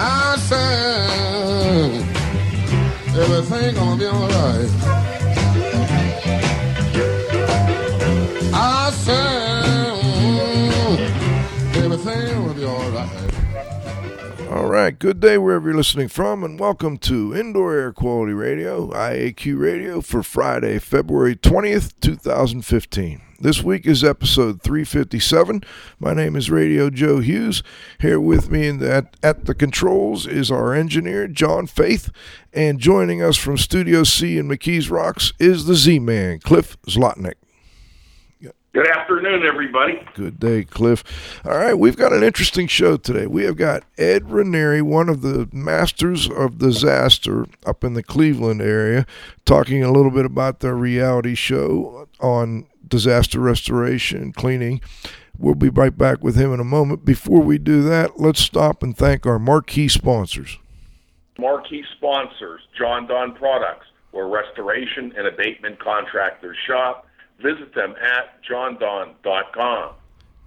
I said everything gonna be alright. Right, good day wherever you're listening from, and welcome to Indoor Air Quality Radio, IAQ Radio, for Friday, February 20th, 2015. This week is episode 357. My name is Radio Joe Hughes. Here with me in the, at, at the controls is our engineer, John Faith, and joining us from Studio C in McKees Rocks is the Z Man, Cliff Zlotnick. Good afternoon, everybody. Good day, Cliff. All right, we've got an interesting show today. We have got Ed Ranieri, one of the masters of disaster up in the Cleveland area, talking a little bit about their reality show on disaster restoration and cleaning. We'll be right back with him in a moment. Before we do that, let's stop and thank our marquee sponsors. Marquee sponsors Jon-Don Products, where restoration and abatement contractors shop. Visit them at jondon.com.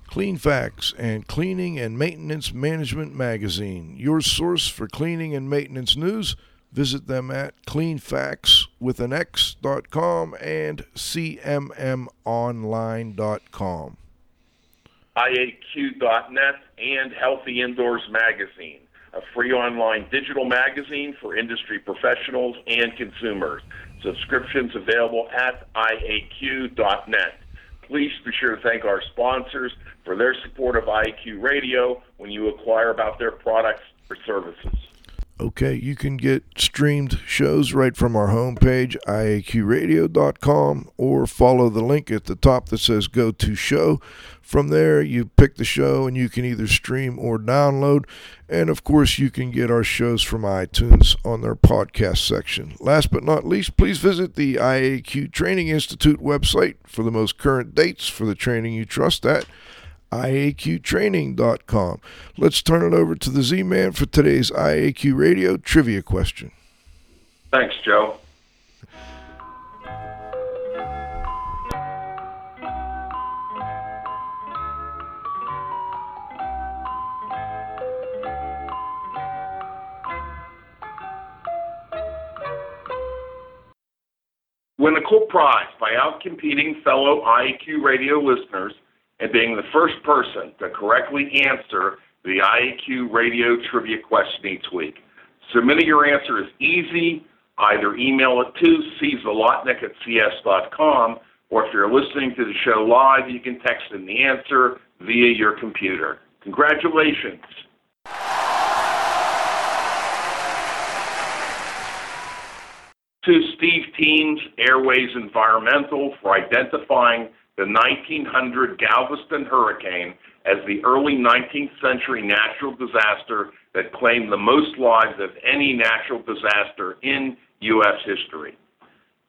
Clean Facts and Cleaning and Maintenance Management Magazine, your source for cleaning and maintenance news. Visit them at cleanfax with an X.com and CMMonline.com. IAQ.net and Healthy Indoors Magazine, a free online digital magazine for industry professionals and consumers. Subscriptions available at IAQ.net. Please be sure to thank our sponsors for their support of IAQ Radio when you acquire about their products or services. Okay, you can get streamed shows right from our homepage, iaqradio.com, or follow the link at the top that says Go to Show. From there, you pick the show and you can either stream or download. And of course, you can get our shows from iTunes on their podcast section. Last but not least, please visit the IAQ Training Institute website for the most current dates for the training you trust at IAQtraining.com. Let's turn it over to the Z Man for today's IAQ Radio trivia question. Thanks, Joe. Win a cool prize by outcompeting fellow IAQ radio listeners and being the first person to correctly answer the IAQ radio trivia question each week. Submitting your answer is easy. Either email it to czlotnick at cs.com, or if you're listening to the show live, you can text in the answer via your computer. Congratulations. To Steve Teams, Airways Environmental, for identifying the 1900 Galveston hurricane as the early 19th century natural disaster that claimed the most lives of any natural disaster in U.S. history.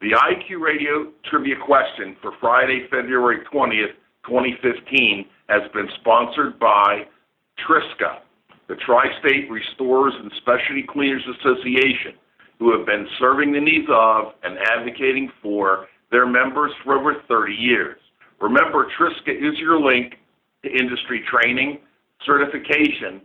The IQ Radio trivia question for Friday, February 20th, 2015, has been sponsored by Triska, the Tri State Restorers and Specialty Cleaners Association, who have been serving the needs of and advocating for their members for over 30 years. Remember, Triska is your link to industry training, certification,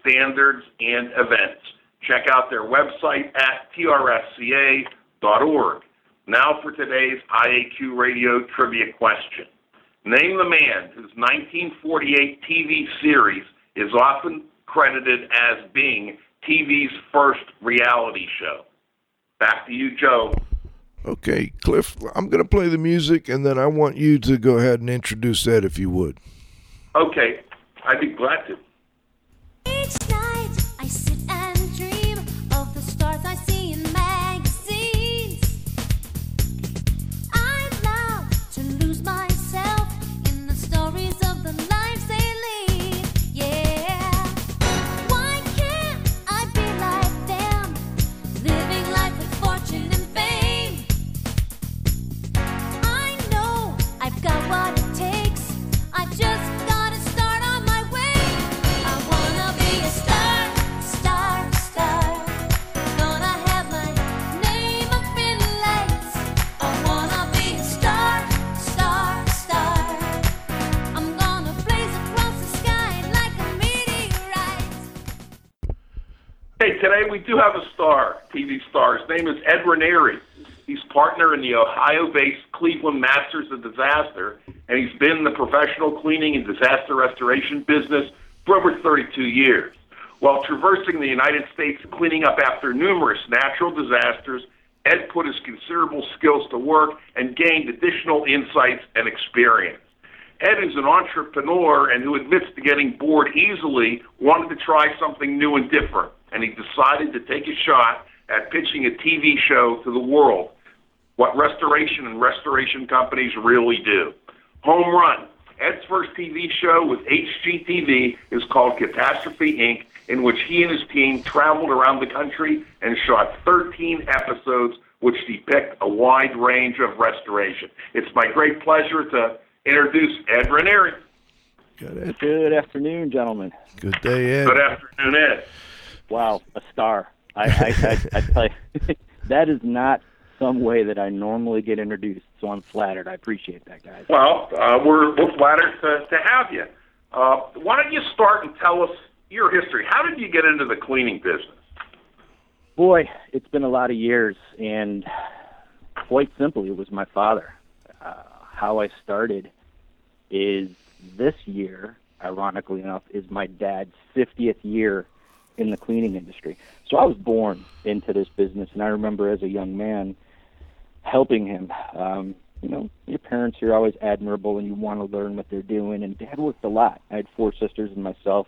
standards, and events. Check out their website at trsca.org. Now for today's IAQ Radio trivia question. Name the man whose 1948 TV series is often credited as being TV's first reality show. Back to you, Joe. Okay, Cliff, I'm going to play the music and then I want you to go ahead and introduce that if you would. Okay, I'd be glad to. We do have a star, TV star. His name is Ed Ranieri. He's partner in the Ohio-based Cleveland Masters of Disaster, and he's been in the professional cleaning and disaster restoration business for over 32 years. While traversing the United States cleaning up after numerous natural disasters, Ed put his considerable skills to work and gained additional insights and experience. Ed is an entrepreneur and who admits to getting bored easily, wanted to try something new and different, and he decided to take a shot at pitching a TV show to the world, what restoration and restoration companies really do. Home Run. Ed's first TV show with HGTV is called Catastrophe Inc., in which he and his team traveled around the country and shot 13 episodes which depict a wide range of restoration. It's my great pleasure to introduce Ed Ranieri. Got it. Good afternoon, gentlemen. Good day, Ed. Good afternoon, Ed. Wow, a star. I, I, I, I tell you, that is not some way that I normally get introduced, so I'm flattered. I appreciate that, guys. Well, uh, we're, we're flattered to, to have you. Uh, why don't you start and tell us your history? How did you get into the cleaning business? Boy, it's been a lot of years, and quite simply, it was my father. Uh, how I started is this year, ironically enough, is my dad's 50th year in the cleaning industry. So I was born into this business, and I remember as a young man helping him. Um, you know, your parents are always admirable, and you want to learn what they're doing. And Dad worked a lot. I had four sisters and myself,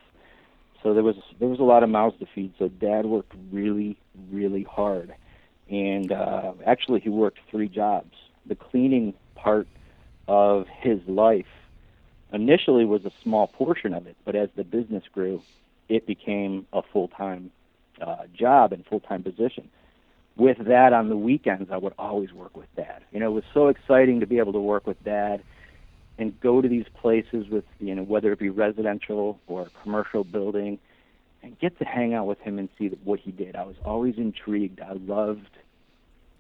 so there was there was a lot of mouths to feed. So Dad worked really, really hard, and uh, actually he worked three jobs. The cleaning part of his life initially was a small portion of it, but as the business grew, it became a full time uh, job and full time position. With that, on the weekends, I would always work with Dad. You know, it was so exciting to be able to work with Dad and go to these places with, you know, whether it be residential or commercial building, and get to hang out with him and see what he did. I was always intrigued. I loved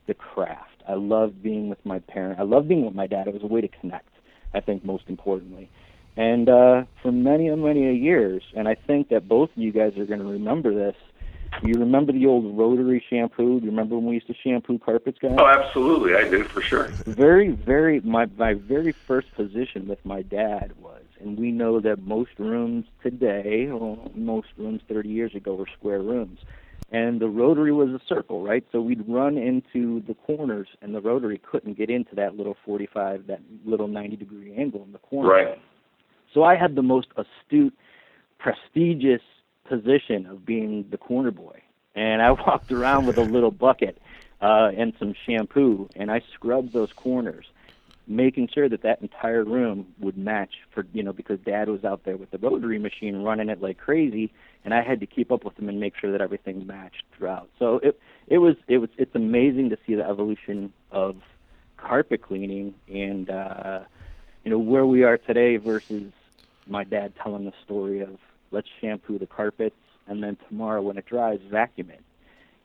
the craft. I loved being with my parent. I loved being with my dad. It was a way to connect. I think most importantly, and uh, for many and many years, and I think that both of you guys are going to remember this. You remember the old rotary shampoo? Do you remember when we used to shampoo carpets, guys? Oh, absolutely, I do for sure. very, very my my very first position with my dad was, and we know that most rooms today, well, most rooms 30 years ago were square rooms, and the rotary was a circle, right? So we'd run into the corners, and the rotary couldn't get into that little 45, that little 90 degree angle in the corner. Right. So I had the most astute, prestigious position of being the corner boy. And I walked around with a little bucket uh, and some shampoo, and I scrubbed those corners, making sure that that entire room would match for you know because Dad was out there with the rotary machine running it like crazy, and I had to keep up with him and make sure that everything matched throughout. So it it was it was it's amazing to see the evolution of carpet cleaning and uh, you know where we are today versus my dad telling the story of let's shampoo the carpets and then tomorrow when it dries vacuum it.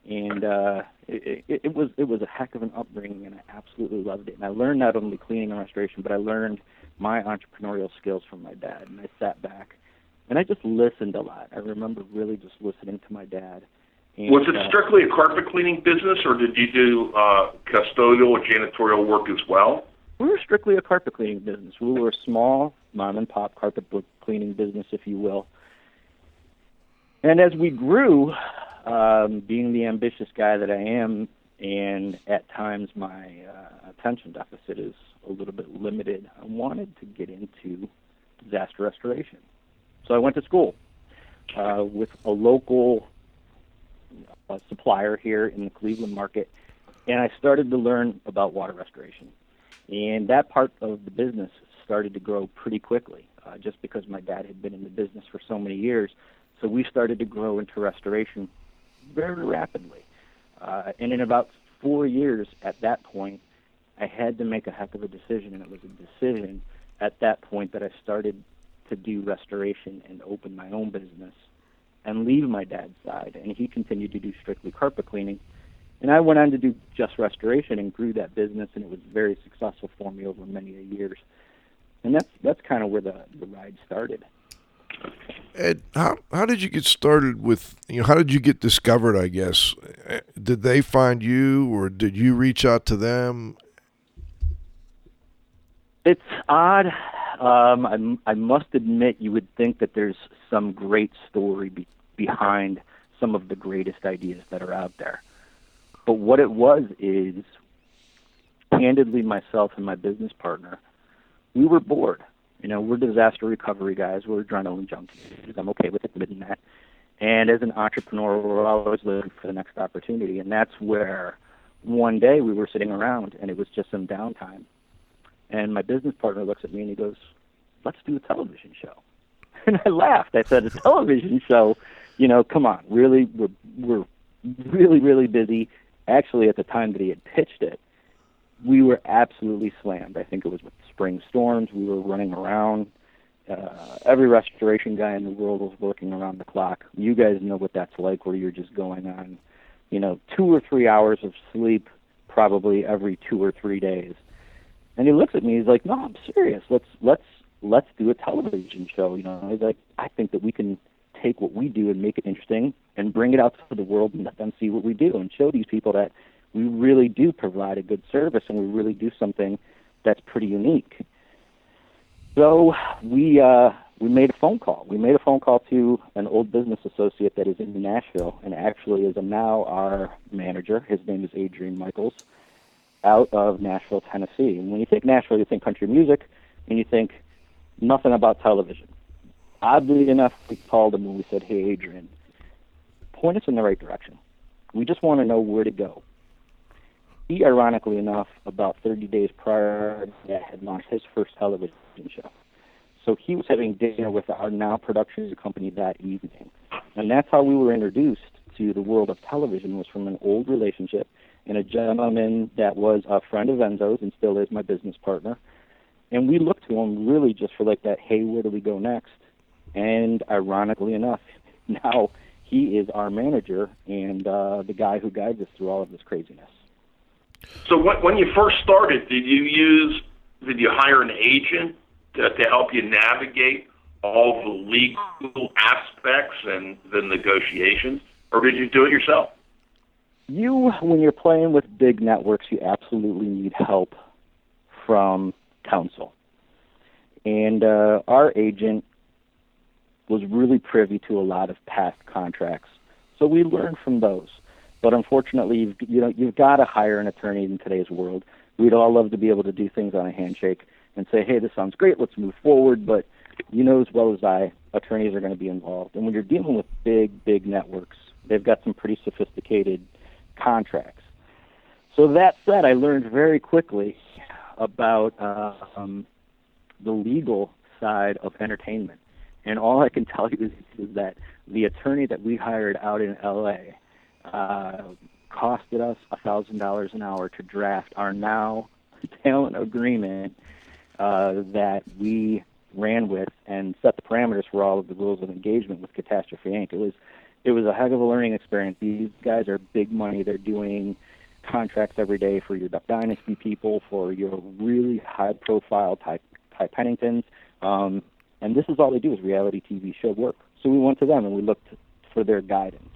And uh it, it, it was it was a heck of an upbringing and I absolutely loved it. And I learned not only cleaning and restoration but I learned my entrepreneurial skills from my dad. And I sat back and I just listened a lot. I remember really just listening to my dad. And, Was it uh, strictly a carpet cleaning business, or did you do uh, custodial or janitorial work as well? We were strictly a carpet cleaning business. We were a small mom and pop carpet cleaning business, if you will. And as we grew, um, being the ambitious guy that I am, and at times my uh, attention deficit is a little bit limited, I wanted to get into disaster restoration. So I went to school uh, with a local uh, supplier here in the Cleveland market, and I started to learn about water restoration. And that part of the business started to grow pretty quickly, uh, just because my dad had been in the business for so many years. So we started to grow into restoration very rapidly. Uh, and in about four years at that point, I had to make a heck of a decision, and it was a decision at that point that I started to do restoration and open my own business and leave my dad's side. And he continued to do strictly carpet cleaning. And I went on to do just restoration and grew that business, and it was very successful for me over many years. And that's that's kind of where the the ride started. Ed, how how did you get started with you know how did you get discovered? I guess did they find you or did you reach out to them? It's odd. Um, I, I must admit, you would think that there's some great story be, behind some of the greatest ideas that are out there. But what it was is, candidly, myself and my business partner, we were bored. You know, we're disaster recovery guys. We're adrenaline junkies. I'm okay with admitting that. And as an entrepreneur, we're always looking for the next opportunity. And that's where one day we were sitting around and it was just some downtime. And my business partner looks at me and he goes, Let's do a television show. And I laughed. I said, A television show? You know, come on. Really, we're, we're really, really busy. Actually, at the time that he had pitched it, we were absolutely slammed. I think it was with spring storms. We were running around. Uh, every restoration guy in the world was working around the clock. You guys know what that's like, where you're just going on, you know, two or three hours of sleep probably every two or three days. And he looks at me. He's like, "No, I'm serious. Let's let's let's do a television show." You know, he's like, "I think that we can take what we do and make it interesting and bring it out to the world and let them see what we do and show these people that we really do provide a good service and we really do something that's pretty unique." So we uh, we made a phone call. We made a phone call to an old business associate that is in Nashville and actually is now our manager. His name is Adrian Michaels, out of Nashville, Tennessee. And when you think Nashville, you think country music, and you think nothing about television. Oddly enough, we called him and we said, "Hey, Adrian, point us in the right direction. We just want to know where to go." He, ironically enough, about 30 days prior, had launched his first television show. So he was having dinner with our now production company that evening, and that's how we were introduced to the world of television. Was from an old relationship and a gentleman that was a friend of Enzo's and still is my business partner. And we looked to him really just for like that, hey, where do we go next? And ironically enough, now he is our manager and uh, the guy who guides us through all of this craziness. So when, when you first started, did you use did you hire an agent to, to help you navigate all the legal aspects and the negotiations, or did you do it yourself? You, when you're playing with big networks, you absolutely need help from counsel. And uh, our agent was really privy to a lot of past contracts, so we learned from those. But unfortunately, you've, you know, you've got to hire an attorney in today's world. We'd all love to be able to do things on a handshake and say, "Hey, this sounds great. Let's move forward." But you know as well as I, attorneys are going to be involved. And when you're dealing with big, big networks, they've got some pretty sophisticated contracts. So that said, I learned very quickly about uh, um, the legal side of entertainment. And all I can tell you is, is that the attorney that we hired out in L.A. Uh, costed us a thousand dollars an hour to draft our now talent agreement uh, that we ran with and set the parameters for all of the rules of engagement with Catastrophe Inc. It was it was a heck of a learning experience. These guys are big money. They're doing contracts every day for your Duck Dynasty people, for your really high profile type type Penningtons. Um, and this is all they do is reality TV show work. So we went to them and we looked for their guidance.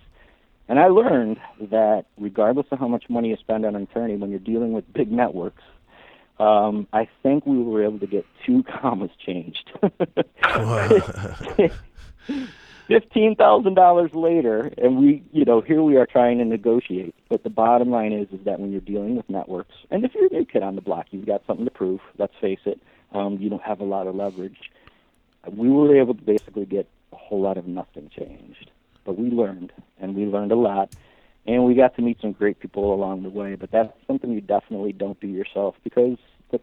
And I learned that regardless of how much money you spend on an attorney, when you're dealing with big networks, um, I think we were able to get two commas changed. Fifteen thousand dollars later, and we, you know, here we are trying to negotiate. But the bottom line is, is that when you're dealing with networks, and if you're a new kid on the block, you've got something to prove. Let's face it, um, you don't have a lot of leverage. We were able to basically get a whole lot of nothing changed, but we learned, and we learned a lot, and we got to meet some great people along the way. But that's something you definitely don't do yourself because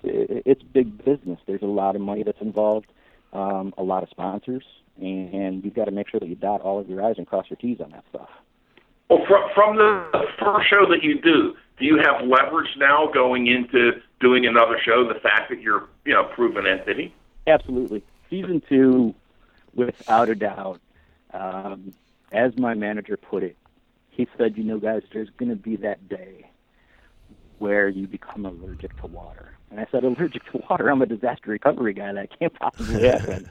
it's big business. There's a lot of money that's involved, um, a lot of sponsors, and, and you've got to make sure that you dot all of your I's and cross your T's on that stuff. Well, from from the first show that you do, do you have leverage now going into doing another show? The fact that you're you know proven entity. Absolutely. Season two, without a doubt, um, as my manager put it, he said, you know, guys, there's going to be that day where you become allergic to water. And I said, allergic to water? I'm a disaster recovery guy. That can't possibly happen.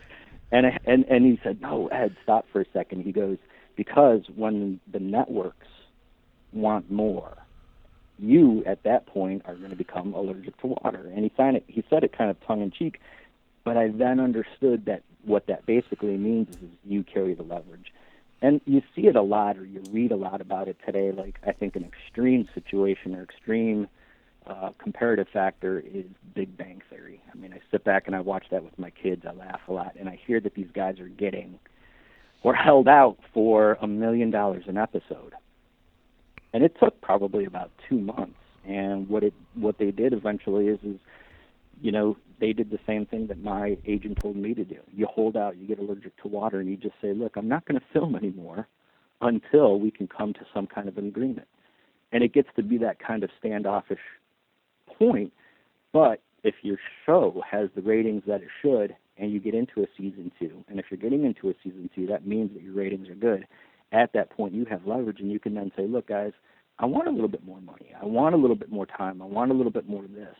And I- and and he said, "No, Ed, stop for a second. He goes, "Because when the networks want more, you at that point are going to become allergic to water." And he signed it. He said it kind of tongue in cheek, but I then understood that what that basically means is you carry the leverage. And you see it a lot, or you read a lot about it today. Like I think an extreme situation or extreme uh, comparative factor is Big Bang Theory. I mean, I sit back and I watch that with my kids. I laugh a lot, and I hear that these guys are getting or held out for a million dollars an episode, and it took probably about two months. And what it what they did eventually is is you know they did the same thing that my agent told me to do. You hold out, you get allergic to water, and you just say, look, I'm not going to film anymore until we can come to some kind of an agreement. And it gets to be that kind of standoffish point. But if your show has the ratings that it should, and you get into a season two, and if you're getting into a season two, that means that your ratings are good. At that point, you have leverage, and you can then say, look, guys, I want a little bit more money. I want a little bit more time. I want a little bit more of this.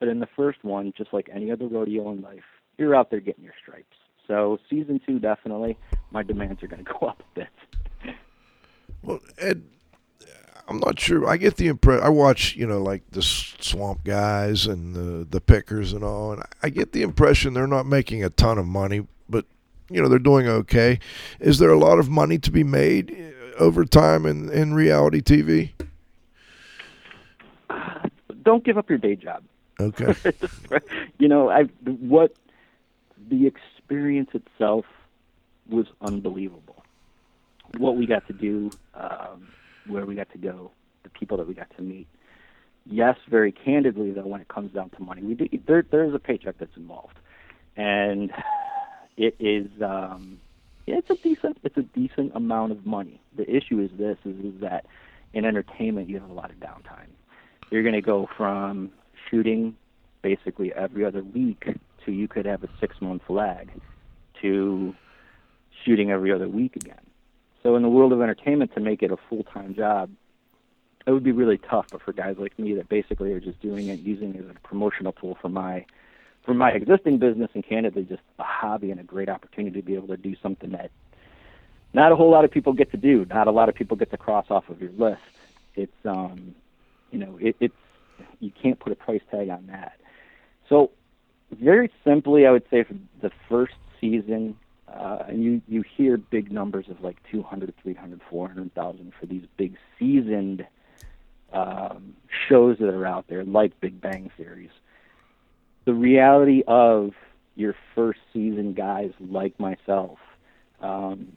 But in the first one, just like any other rodeo in life, you're out there getting your stripes. So season two, definitely, my demands are going to go up a bit. Well, Ed, I'm not sure. I get the impression. I watch, you know, like the Swamp Guys and the the Pickers and all, and I get the impression they're not making a ton of money, but you know they're doing okay. Is there a lot of money to be made uh, over time in in reality TV? Don't give up your day job. Okay. you know, I what the experience itself was unbelievable. What we got to do, um, where we got to go, the people that we got to meet. Yes, very candidly though, when it comes down to money, we do, there there is a paycheck that's involved, and it is um, it's a decent it's a decent amount of money. The issue is this is, is that in entertainment you have a lot of downtime. You're going to go from shooting basically every other week to you could have a six month lag to shooting every other week again. So in the world of entertainment to make it a full time job, it would be really tough. But for guys like me that basically are just doing it, using it as a promotional tool for my for my existing business and candidly just a hobby and a great opportunity to be able to do something that not a whole lot of people get to do. Not a lot of people get to cross off of your list. It's um you know, it, it's you can't put a price tag on that. So, very simply, I would say for the first season, uh, and you you hear big numbers of like 200, 300, 400,000 for these big seasoned um, shows that are out there, like Big Bang Series. The reality of your first season guys like myself, um,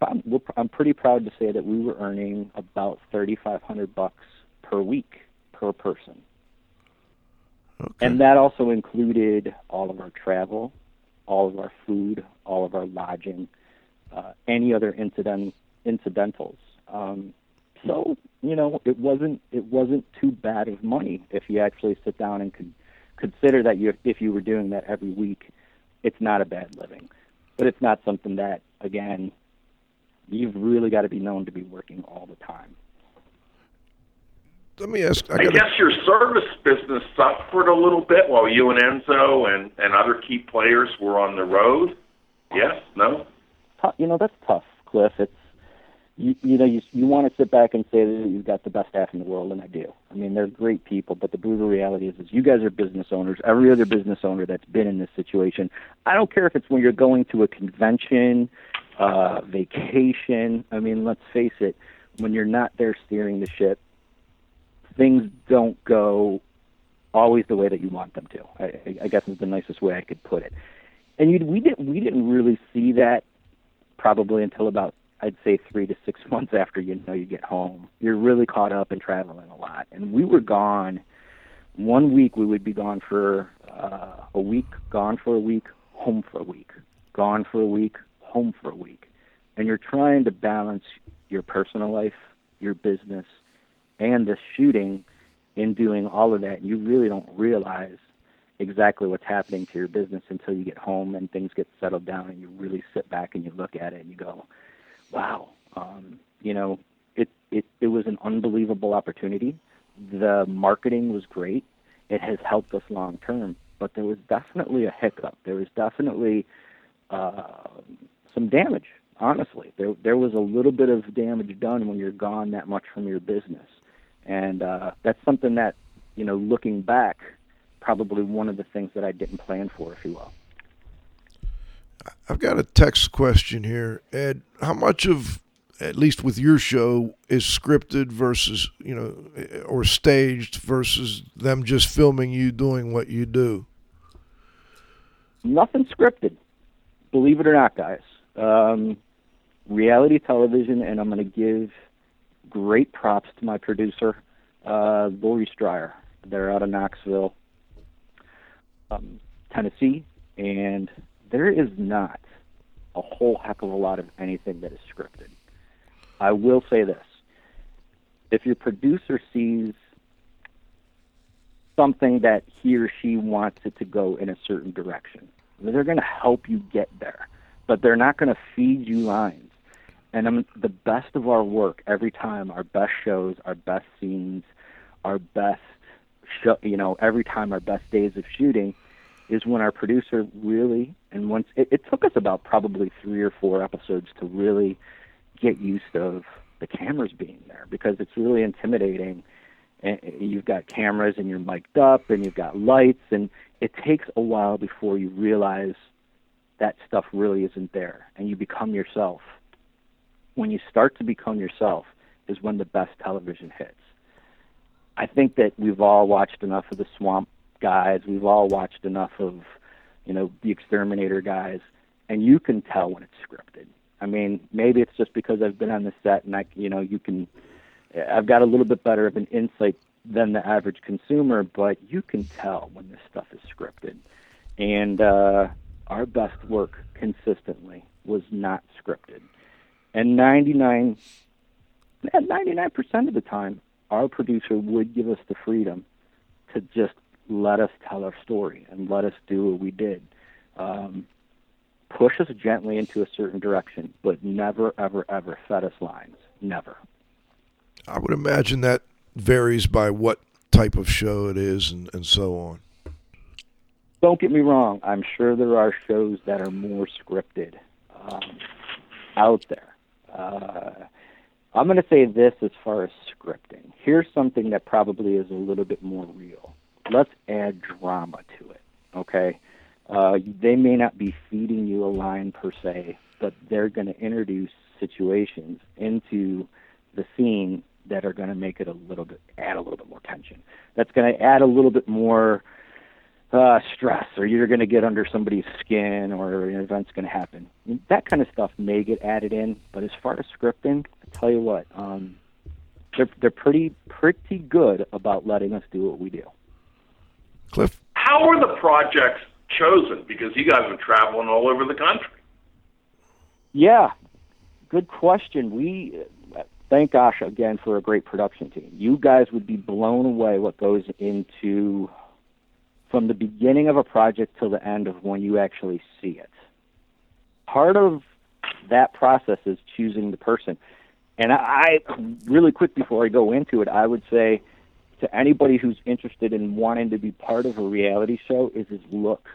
I'm, I'm pretty proud to say that we were earning about 3,500 bucks per week per person. Okay. And that also included all of our travel, all of our food, all of our lodging, uh, any other incident incidentals. Um, so you know, it wasn't it wasn't too bad of money if you actually sit down and could consider that you if you were doing that every week, it's not a bad living, but it's not something that again you've really got to be known to be working all the time. Let me ask. I I guess your service business suffered a little bit while you and Enzo and, and other key players were on the road. Yes? No? you know that's tough, Cliff. It's you, you know you you want to sit back and say that you've got the best staff in the world, and I do. I mean they're great people, but the brutal reality is, is you guys are business owners. Every other business owner that's been in this situation, I don't care if it's when you're going to a convention, uh, vacation. I mean, let's face it, when you're not there steering the ship, things don't go always the way that you want them to. I, I- guess is the nicest way I could put it. And you, we didn't we didn't really see that probably until about I'd say three to six months after you know you get home. You're really caught up in traveling a lot, and we were gone. One week we would be gone for uh, a week, gone for a week, home for a week, gone for a week, home for a week, and you're trying to balance your personal life, your business, and the shooting in doing all of that. You really don't realize exactly what's happening to your business until you get home and things get settled down and you really sit back and you look at it and you go, wow, um, you know, it, it, it was an unbelievable opportunity. The marketing was great. It has helped us long term, but there was definitely a hiccup. There was definitely uh, some damage. Honestly, there there was a little bit of damage done when you're gone that much from your business, and uh, that's something that you know, looking back, probably one of the things that I didn't plan for, if you will. I've got a text question here, Ed. How much of, at least with your show, is scripted versus you know, or staged versus them just filming you doing what you do? Nothing scripted, believe it or not, guys. Um, reality television, and I'm going to give great props to my producer, uh, Lori Stryer. They're out of Knoxville, um, Tennessee, and there is not a whole heck of a lot of anything that is scripted. I will say this if your producer sees something that he or she wants it to go in a certain direction, they're going to help you get there, but they're not going to feed you lines. And I'm, the best of our work every time, our best shows, our best scenes, our best show, you know, every time our best days of shooting is when our producer really, and once it, it took us about probably three or four episodes to really get used of the cameras being there because it's really intimidating. And you've got cameras and you're mic'd up and you've got lights and it takes a while before you realize that stuff really isn't there and you become yourself. When you start to become yourself is when the best television hits. I think that we've all watched enough of the Swamp guys. We've all watched enough of, you know, the Exterminator guys, and you can tell when it's scripted. I mean, maybe it's just because I've been on the set and I, you know, you can. I've got a little bit better of an insight than the average consumer, but you can tell when this stuff is scripted. And uh, our best work consistently was not scripted. And 99, 99% of the time, our producer would give us the freedom to just let us tell our story and let us do what we did. Um, push us gently into a certain direction, but never, ever, ever set us lines. Never. I would imagine that varies by what type of show it is and, and so on. Don't get me wrong. I'm sure there are shows that are more scripted um, out there. Uh, I'm going to say this as far as scripting. Here's something that probably is a little bit more real. Let's add drama to it. Okay, uh, they may not be feeding you a line per se, but they're going to introduce situations into the scene that are going to make it a little bit add a little bit more tension. That's going to add a little bit more uh, stress, or you're going to get under somebody's skin, or an event's going to happen. That kind of stuff may get added in, but as far as scripting, I tell you what, um, they're they're pretty pretty good about letting us do what we do. Cliff, How are the projects chosen? Because you guys are traveling all over the country. Yeah, good question. We uh, thank gosh again for a great production team. You guys would be blown away what goes into from the beginning of a project till the end of when you actually see it. Part of that process is choosing the person. And I, really quick before I go into it, I would say to anybody who's interested in wanting to be part of a reality show is look.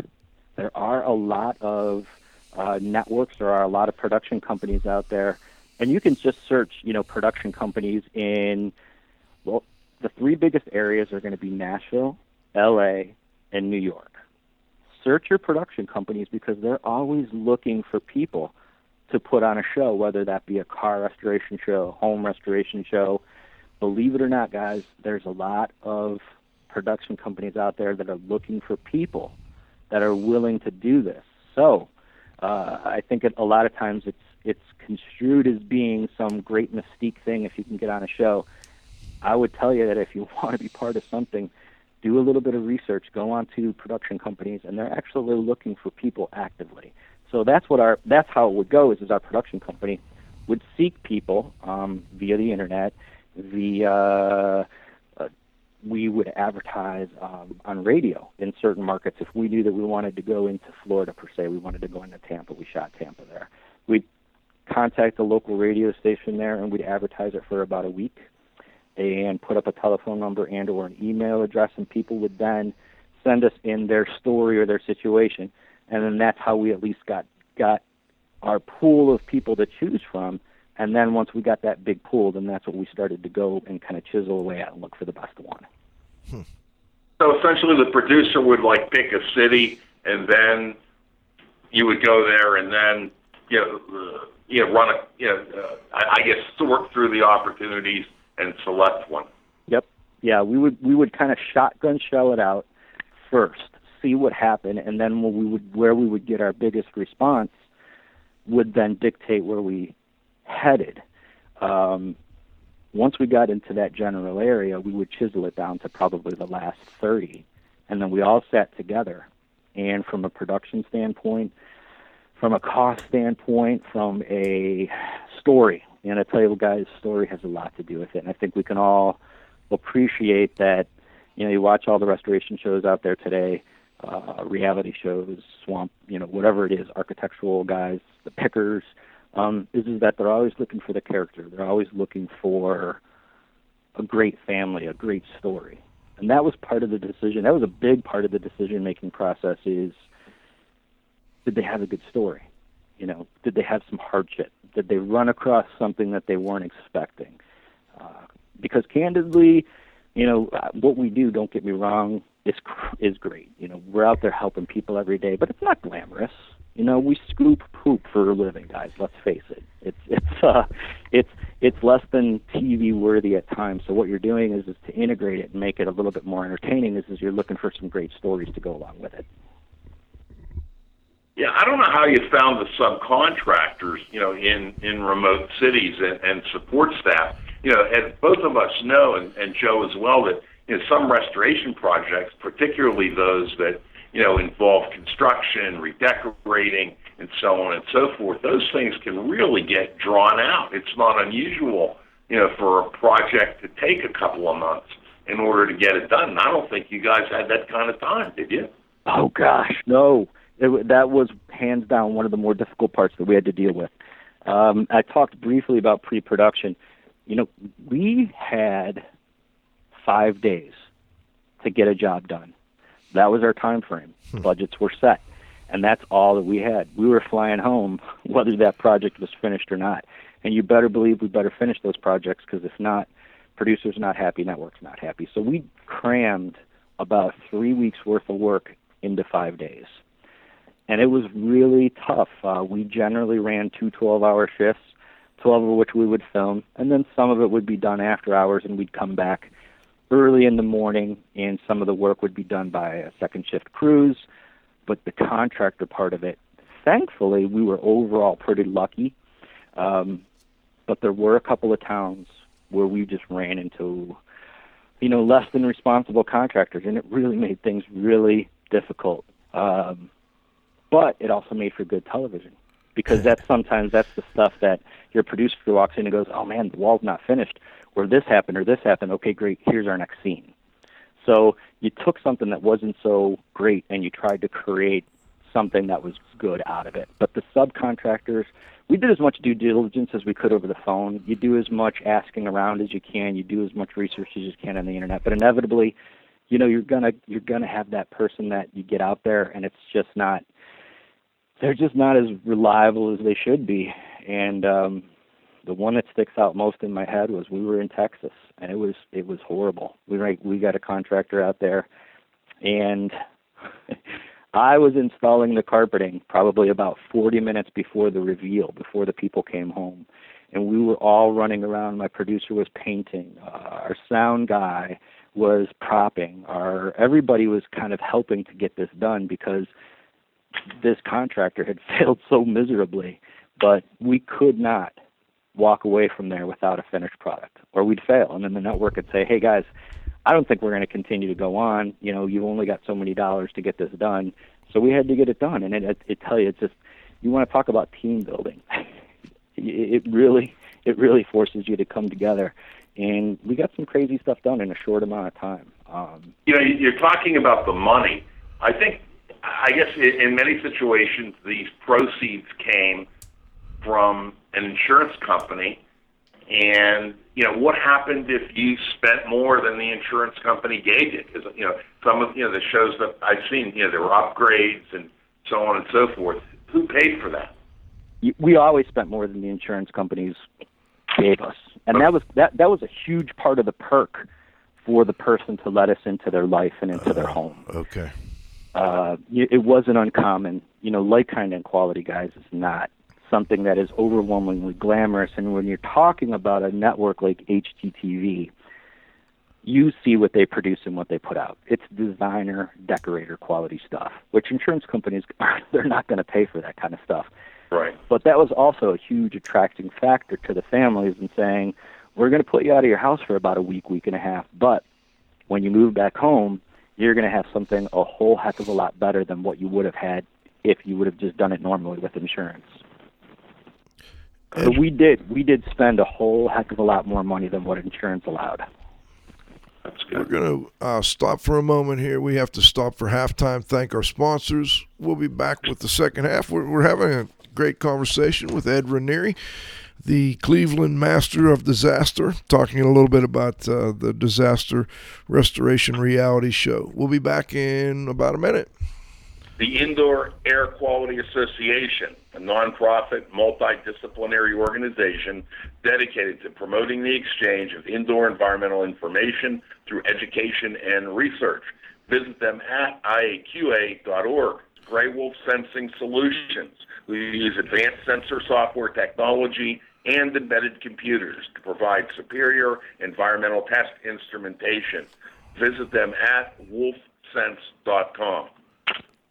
There are a lot of uh, networks, there are a lot of production companies out there, and you can just search, you know, production companies in well, the three biggest areas are going to be Nashville, L.A., and New York. Search your production companies because they're always looking for people to put on a show, whether that be a car restoration show, home restoration show. Believe it or not, guys, there's a lot of production companies out there that are looking for people that are willing to do this. So, uh, I think it, a lot of times it's it's construed as being some great mystique thing if you can get on a show. I would tell you that if you want to be part of something, do a little bit of research, go on to production companies, and they're actually looking for people actively. So that's what our that's how it would go. Is, is our production company would seek people um, via the internet, via uh, we would advertise um, on radio in certain markets. If we knew that we wanted to go into Florida per se, we wanted to go into Tampa, we shot Tampa there. We'd contact the local radio station there, and we'd advertise it for about a week, and put up a telephone number and or an email address, and people would then send us in their story or their situation, and then that's how we at least got got our pool of people to choose from. And then once we got that big pool, then that's what we started to go and kind of chisel away at and look for the best one. So essentially, the producer would like pick a city, and then you would go there, and then you know, uh, you know, run a, you know, uh, I, I guess sort through the opportunities and select one. Yep. Yeah, we would we would kind of shotgun shell it out first, see what happened, and then we would where we would get our biggest response would then dictate where we headed. Um, once we got into that general area, we would chisel it down to probably the last 30. And then we all sat together. And from a production standpoint, from a cost standpoint, from a story, and I tell you, guys, story has a lot to do with it. And I think we can all appreciate that. You know, you watch all the restoration shows out there today, uh, reality shows, swamp, you know, whatever it is, architectural guys, the pickers, um, is, is that they're always looking for the character. They're always looking for a great family, a great story. And that was part of the decision. That was a big part of the decision making process is did they have a good story? You know, did they have some hardship? Did they run across something that they weren't expecting? Uh, because candidly, you know, uh, what we do, don't get me wrong, is is great. You know, we're out there helping people every day, but it's not glamorous. You know, we scoop poop for a living, guys. Let's face it. It's it's uh, it's it's less than TV worthy at times. So what you're doing is is to integrate it and make it a little bit more entertaining. Is is you're looking for some great stories to go along with it. Yeah, I don't know how you found the subcontractors, you know, in in remote cities and, and support staff. You know, and both of us know, and, and Joe as well, that you know some restoration projects, particularly those that you know involve construction, redecorating, and so on and so forth, those things can really get drawn out. It's not unusual, you know, for a project to take a couple of months in order to get it done. And I don't think you guys had that kind of time, did you? Oh gosh, no. It, that was hands down one of the more difficult parts that we had to deal with. Um, I talked briefly about pre-production. You know, we had five days to get a job done. That was our time frame. Budgets were set, and that's all that we had. We were flying home, whether that project was finished or not. And you better believe we better finish those projects because if not, producers not happy, networks not happy. So we crammed about three weeks worth of work into five days and it was really tough. Uh, we generally ran two 12-hour shifts, 12 of which we would film, and then some of it would be done after hours, and we'd come back early in the morning, and some of the work would be done by a second shift crews. But the contractor part of it, thankfully, we were overall pretty lucky. Um, but there were a couple of towns where we just ran into, you know, less than responsible contractors, and it really made things really difficult. Um, but it also made for good television because that's sometimes that's the stuff that your producer walks in and goes, "Oh man, the wall's not finished," or this happened or this happened. Okay, great. Here's our next scene. So you took something that wasn't so great and you tried to create something that was good out of it. But the subcontractors, we did as much due diligence as we could over the phone. You do as much asking around as you can. You do as much research as you can on the internet. But inevitably, you know, you're gonna you're gonna have that person that you get out there and it's just not they're just not as reliable as they should be. And um the one that sticks out most in my head was we were in Texas and it was it was horrible. We like we got a contractor out there and I was installing the carpeting probably about 40 minutes before the reveal, before the people came home. And we were all running around. My producer was painting. Uh, our sound guy was propping. Our everybody was kind of helping to get this done because this contractor had failed so miserably. But we could not walk away from there without a finished product, or we'd fail. And then the network would say, "Hey guys, I don't think we're going to continue to go on. You know, you've only got so many dollars to get this done." So we had to get it done. And it, it, it tell you, it's just you want to talk about team building. it really, it really forces you to come together. And we got some crazy stuff done in a short amount of time. Um, you know, you're talking about the money. I think, I guess, in in many situations, these proceeds came from an insurance company. And you know, what happened if you spent more than the insurance company gave you? Because you know, some of you know the shows that I've seen, you know, there were upgrades and so on and so forth. who paid for that? We always spent more than the insurance companies gave us, and that was that that was a huge part of the perk for the person to let us into their life and into their home. Okay. Uh, y- it wasn't uncommon. You know, like kind and quality guys is not something that is overwhelmingly glamorous. And when you're talking about a network like HGTV, you see what they produce and what they put out. It's designer, decorator quality stuff, which insurance companies they're not going to pay for that kind of stuff. Right. But that was also a huge attracting factor to the families in saying, we're going to put you out of your house for about a week, week and a half, but when you move back home, you're going to have something a whole heck of a lot better than what you would have had if you would have just done it normally with insurance. So we did we did spend a whole heck of a lot more money than what insurance allowed. That's We're going to uh, stop for a moment here. We have to stop for halftime. Thank our sponsors. We'll be back with the second half. We're, we're having a great conversation with Ed Ranieri, the Cleveland master of disaster, talking a little bit about uh, the disaster restoration reality show. We'll be back in about a minute. The Indoor Air Quality Association, a nonprofit, multidisciplinary organization dedicated to promoting the exchange of indoor environmental information through education and research. Visit them at iaqa.org. Gray Wolf Sensing Solutions. We use advanced sensor software technology and embedded computers to provide superior environmental test instrumentation. Visit them at wolfsense.com.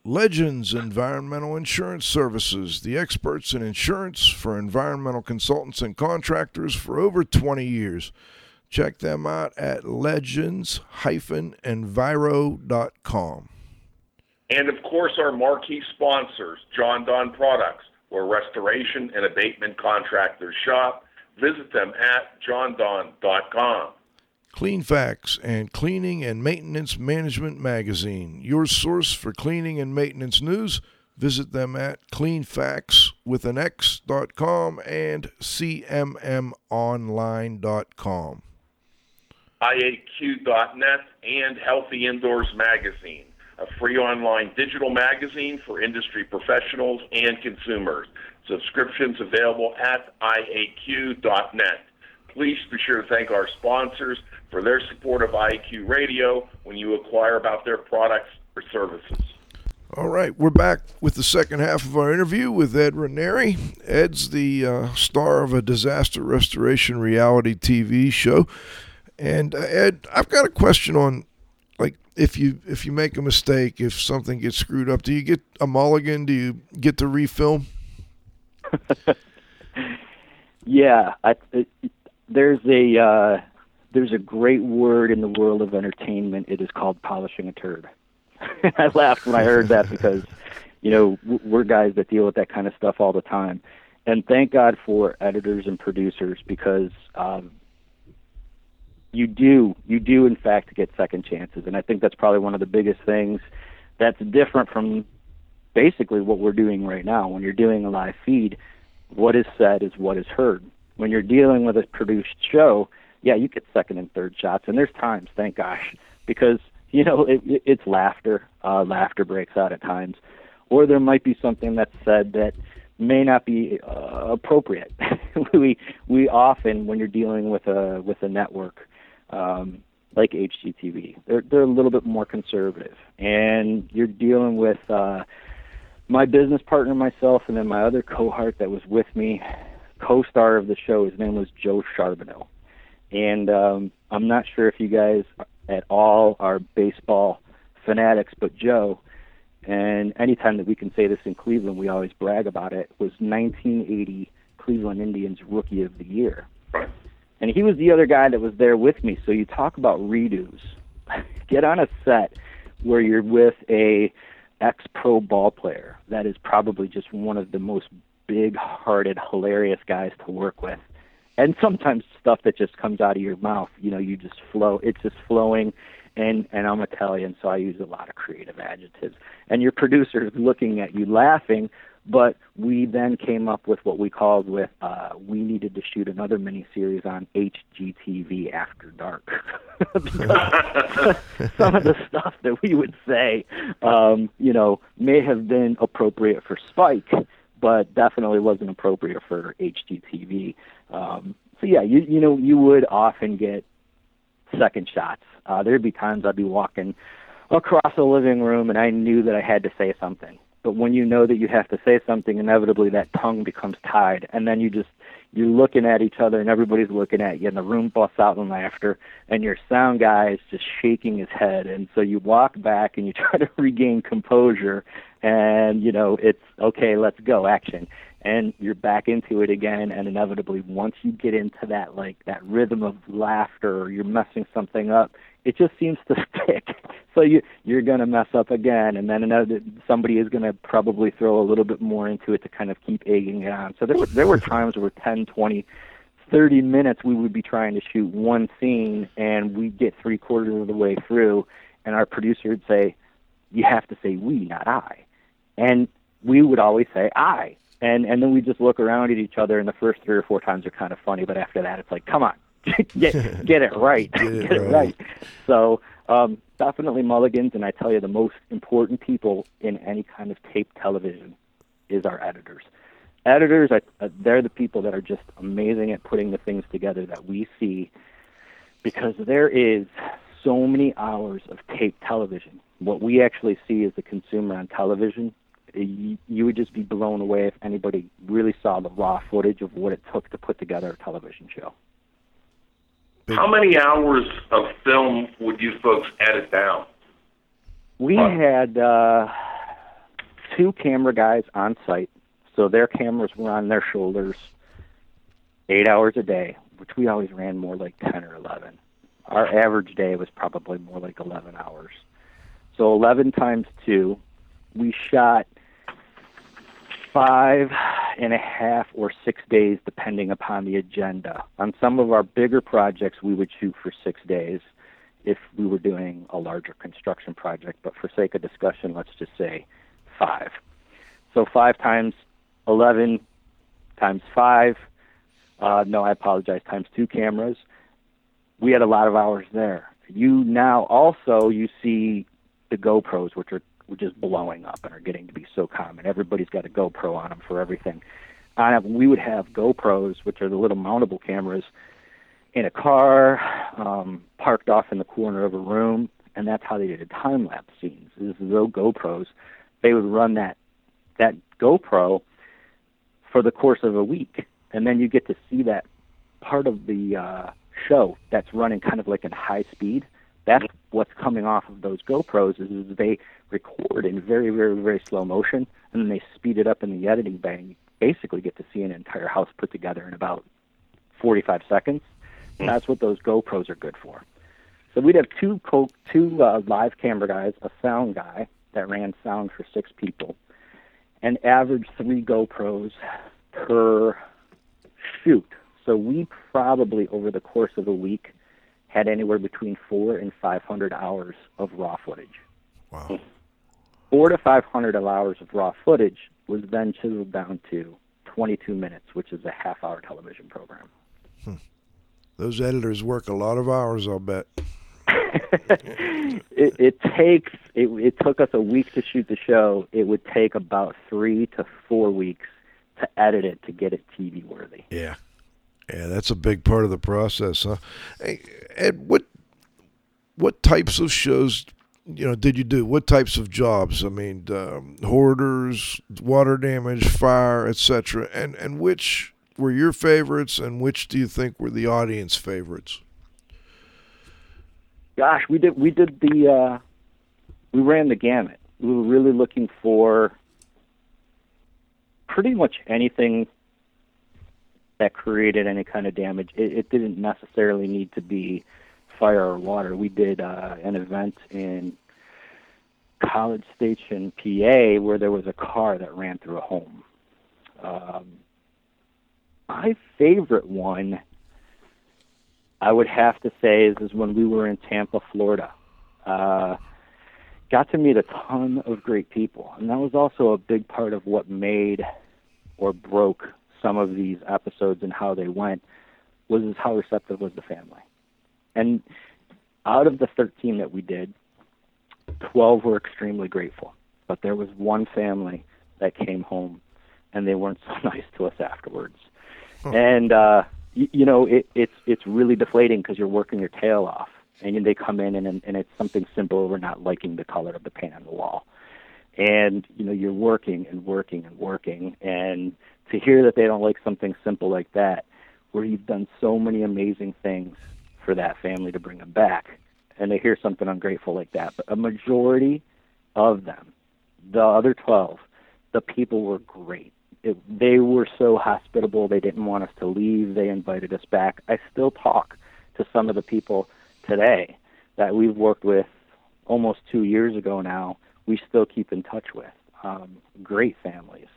Legends Environmental Insurance Services, the experts in insurance for environmental consultants and contractors for over 20 years. Check them out at legends-enviro.com. And of course, our marquee sponsors, Jon-Don Products, where restoration and abatement contractors shop. Visit them at jondon.com. Clean Facts and Cleaning and Maintenance Management Magazine, your source for cleaning and maintenance news. Visit them at cleanfax with an X.com and cmmonline.com. IAQ.net and Healthy Indoors Magazine, a free online digital magazine for industry professionals and consumers. Subscriptions available at IAQ.net. Please be sure to thank our sponsors for their support of IAQ Radio when you acquire about their products or services. All right, we're back with the second half of our interview with Ed Ranieri. Ed's the uh, star of a disaster restoration reality TV show. And uh, Ed, I've got a question on if you if you make a mistake, if something gets screwed up, do you get a mulligan? Do you get to refilm? Yeah, I, it, there's a uh, there's a great word in the world of entertainment. It is called polishing a turd. I laughed when I heard that because, you know, we're guys that deal with that kind of stuff all the time, and thank God for editors and producers because um, you do you do in fact get second chances, and I think that's probably one of the biggest things that's different from basically what we're doing right now. When you're doing a live feed, what is said is what is heard. When you're dealing with a produced show, yeah, you get second and third shots, and there's times, thank gosh, because you know it, it, it's laughter. Uh, laughter breaks out at times, or there might be something that's said that may not be uh, appropriate. we we often, when you're dealing with a with a network um, like HGTV, they're they're a little bit more conservative, and you're dealing with. Uh, my business partner, myself, and then my other cohort that was with me, co-star of the show. His name was Joe Charbonneau, and um, I'm not sure if you guys at all are baseball fanatics, but Joe. And anytime that we can say this in Cleveland, we always brag about it. Was 1980 Cleveland Indians Rookie of the Year, Right. And he was the other guy that was there with me. So you talk about redos. Get on a set where you're with a ex pro ball player that is probably just one of the most big hearted, hilarious guys to work with. And sometimes stuff that just comes out of your mouth, you know, you just flow it's just flowing and and I'm Italian so I use a lot of creative adjectives. And your producer is looking at you laughing, But we then came up with what we called with uh, we needed to shoot another miniseries on HGTV After Dark. because some of the stuff that we would say, um, you know, may have been appropriate for Spike, but definitely wasn't appropriate for HGTV. Um, so yeah, you you know you would often get second shots. Uh, there'd be times I'd be walking across the living room and I knew that I had to say something. But when you know that you have to say something, inevitably that tongue becomes tied, and then you just you're looking at each other and everybody's looking at you, and the room busts out in laughter, and your sound guy is just shaking his head, and so you walk back and you try to regain composure, and you know it's okay, let's go, action, and you're back into it again, and inevitably once you get into that like that rhythm of laughter, or you're messing something up, it just seems to stick. So you you're gonna mess up again, and then another somebody is gonna probably throw a little bit more into it to kind of keep egging it on. So there were there were times where 10, 20, 30 minutes we would be trying to shoot one scene, and we'd get three quarters of the way through, and our producer would say, "You have to say we, not I," and we would always say I. And and then we just look around at each other, and the first three or four times are kind of funny, but after that, it's like, come on, get get it right, Get it get it right. right. So um, definitely mulligans, and I tell you, the most important people in any kind of tape television is our editors. Editors, are, uh, they're the people that are just amazing at putting the things together that we see, because there is so many hours of tape television. What we actually see as the consumer on television, you, you would just be blown away if anybody really saw the raw footage of what it took to put together a television show. How many hours of film would you folks edit down? We Wow. had uh, two camera guys on site, so their cameras were on their shoulders eight hours a day, which we always ran more like 10 or 11. Our average day was probably more like 11 hours. So 11 times two, we shot five and a half or six days, depending upon the agenda. On some of our bigger projects, we would shoot for six days if we were doing a larger construction project, but for sake of discussion, let's just say five. So five times 11 times five, uh, no, I apologize, times two cameras. We had a lot of hours there. You now also, you see the GoPros, which are just blowing up and are getting to be so common. Everybody's got a GoPro on them for everything. On it, we would have GoPros, which are the little mountable cameras, in a car, um, parked off in the corner of a room, and that's how they did the time lapse scenes. Is those GoPros, they would run that that GoPro for the course of a week, and then you get to see that part of the uh, show that's running kind of like in high speed. That's what's coming off of those GoPros is, is they record in very, very, very slow motion, and then they speed it up in the editing bay. And you basically get to see an entire house put together in about 45 seconds. That's what those GoPros are good for. So we'd have two co- two uh, live camera guys, a sound guy that ran sound for six people, and average three GoPros per shoot. So we probably over the course of a week had anywhere between four and 500 hours of raw footage. Wow. Four to 500 hours of raw footage was then chiseled down to 22 minutes, which is a half-hour television program. Hmm. Those editors work a lot of hours, I'll bet. it, it takes it, it took us a week to shoot the show. It would take about three to four weeks to edit it to get it TV worthy. Yeah. Yeah, that's a big part of the process, huh? Hey, Ed, what what types of shows you know did you do? What types of jobs? I mean, um, hoarders, water damage, fire, etc. And and which were your favorites, and which do you think were the audience favorites? Gosh, we did we did the uh, we ran the gamut. We were really looking for pretty much anything that created any kind of damage. It, it didn't necessarily need to be fire or water. We did uh, an event in College Station, PA, where there was a car that ran through a home. Um, my favorite one, I would have to say, is, is when we were in Tampa, Florida. Uh, got to meet a ton of great people, and that was also a big part of what made or broke some of these episodes and how they went was how receptive was the family. And out of the 13 that we did, 12 were extremely grateful, but there was one family that came home and they weren't so nice to us afterwards. And uh you, you know, it, it's it's really deflating because you're working your tail off, and they come in and and it's something simple. We're not liking the color of the paint on the wall, and you know you're working and working and working, and to hear that they don't like something simple like that, where you've done so many amazing things for that family to bring them back, and they hear something ungrateful like that. But a majority of them, the other 12, the people were great. It, they were so hospitable. They didn't want us to leave. They invited us back. I still talk to some of the people today that we've worked with almost two years ago now. We still keep in touch with. Um, great families.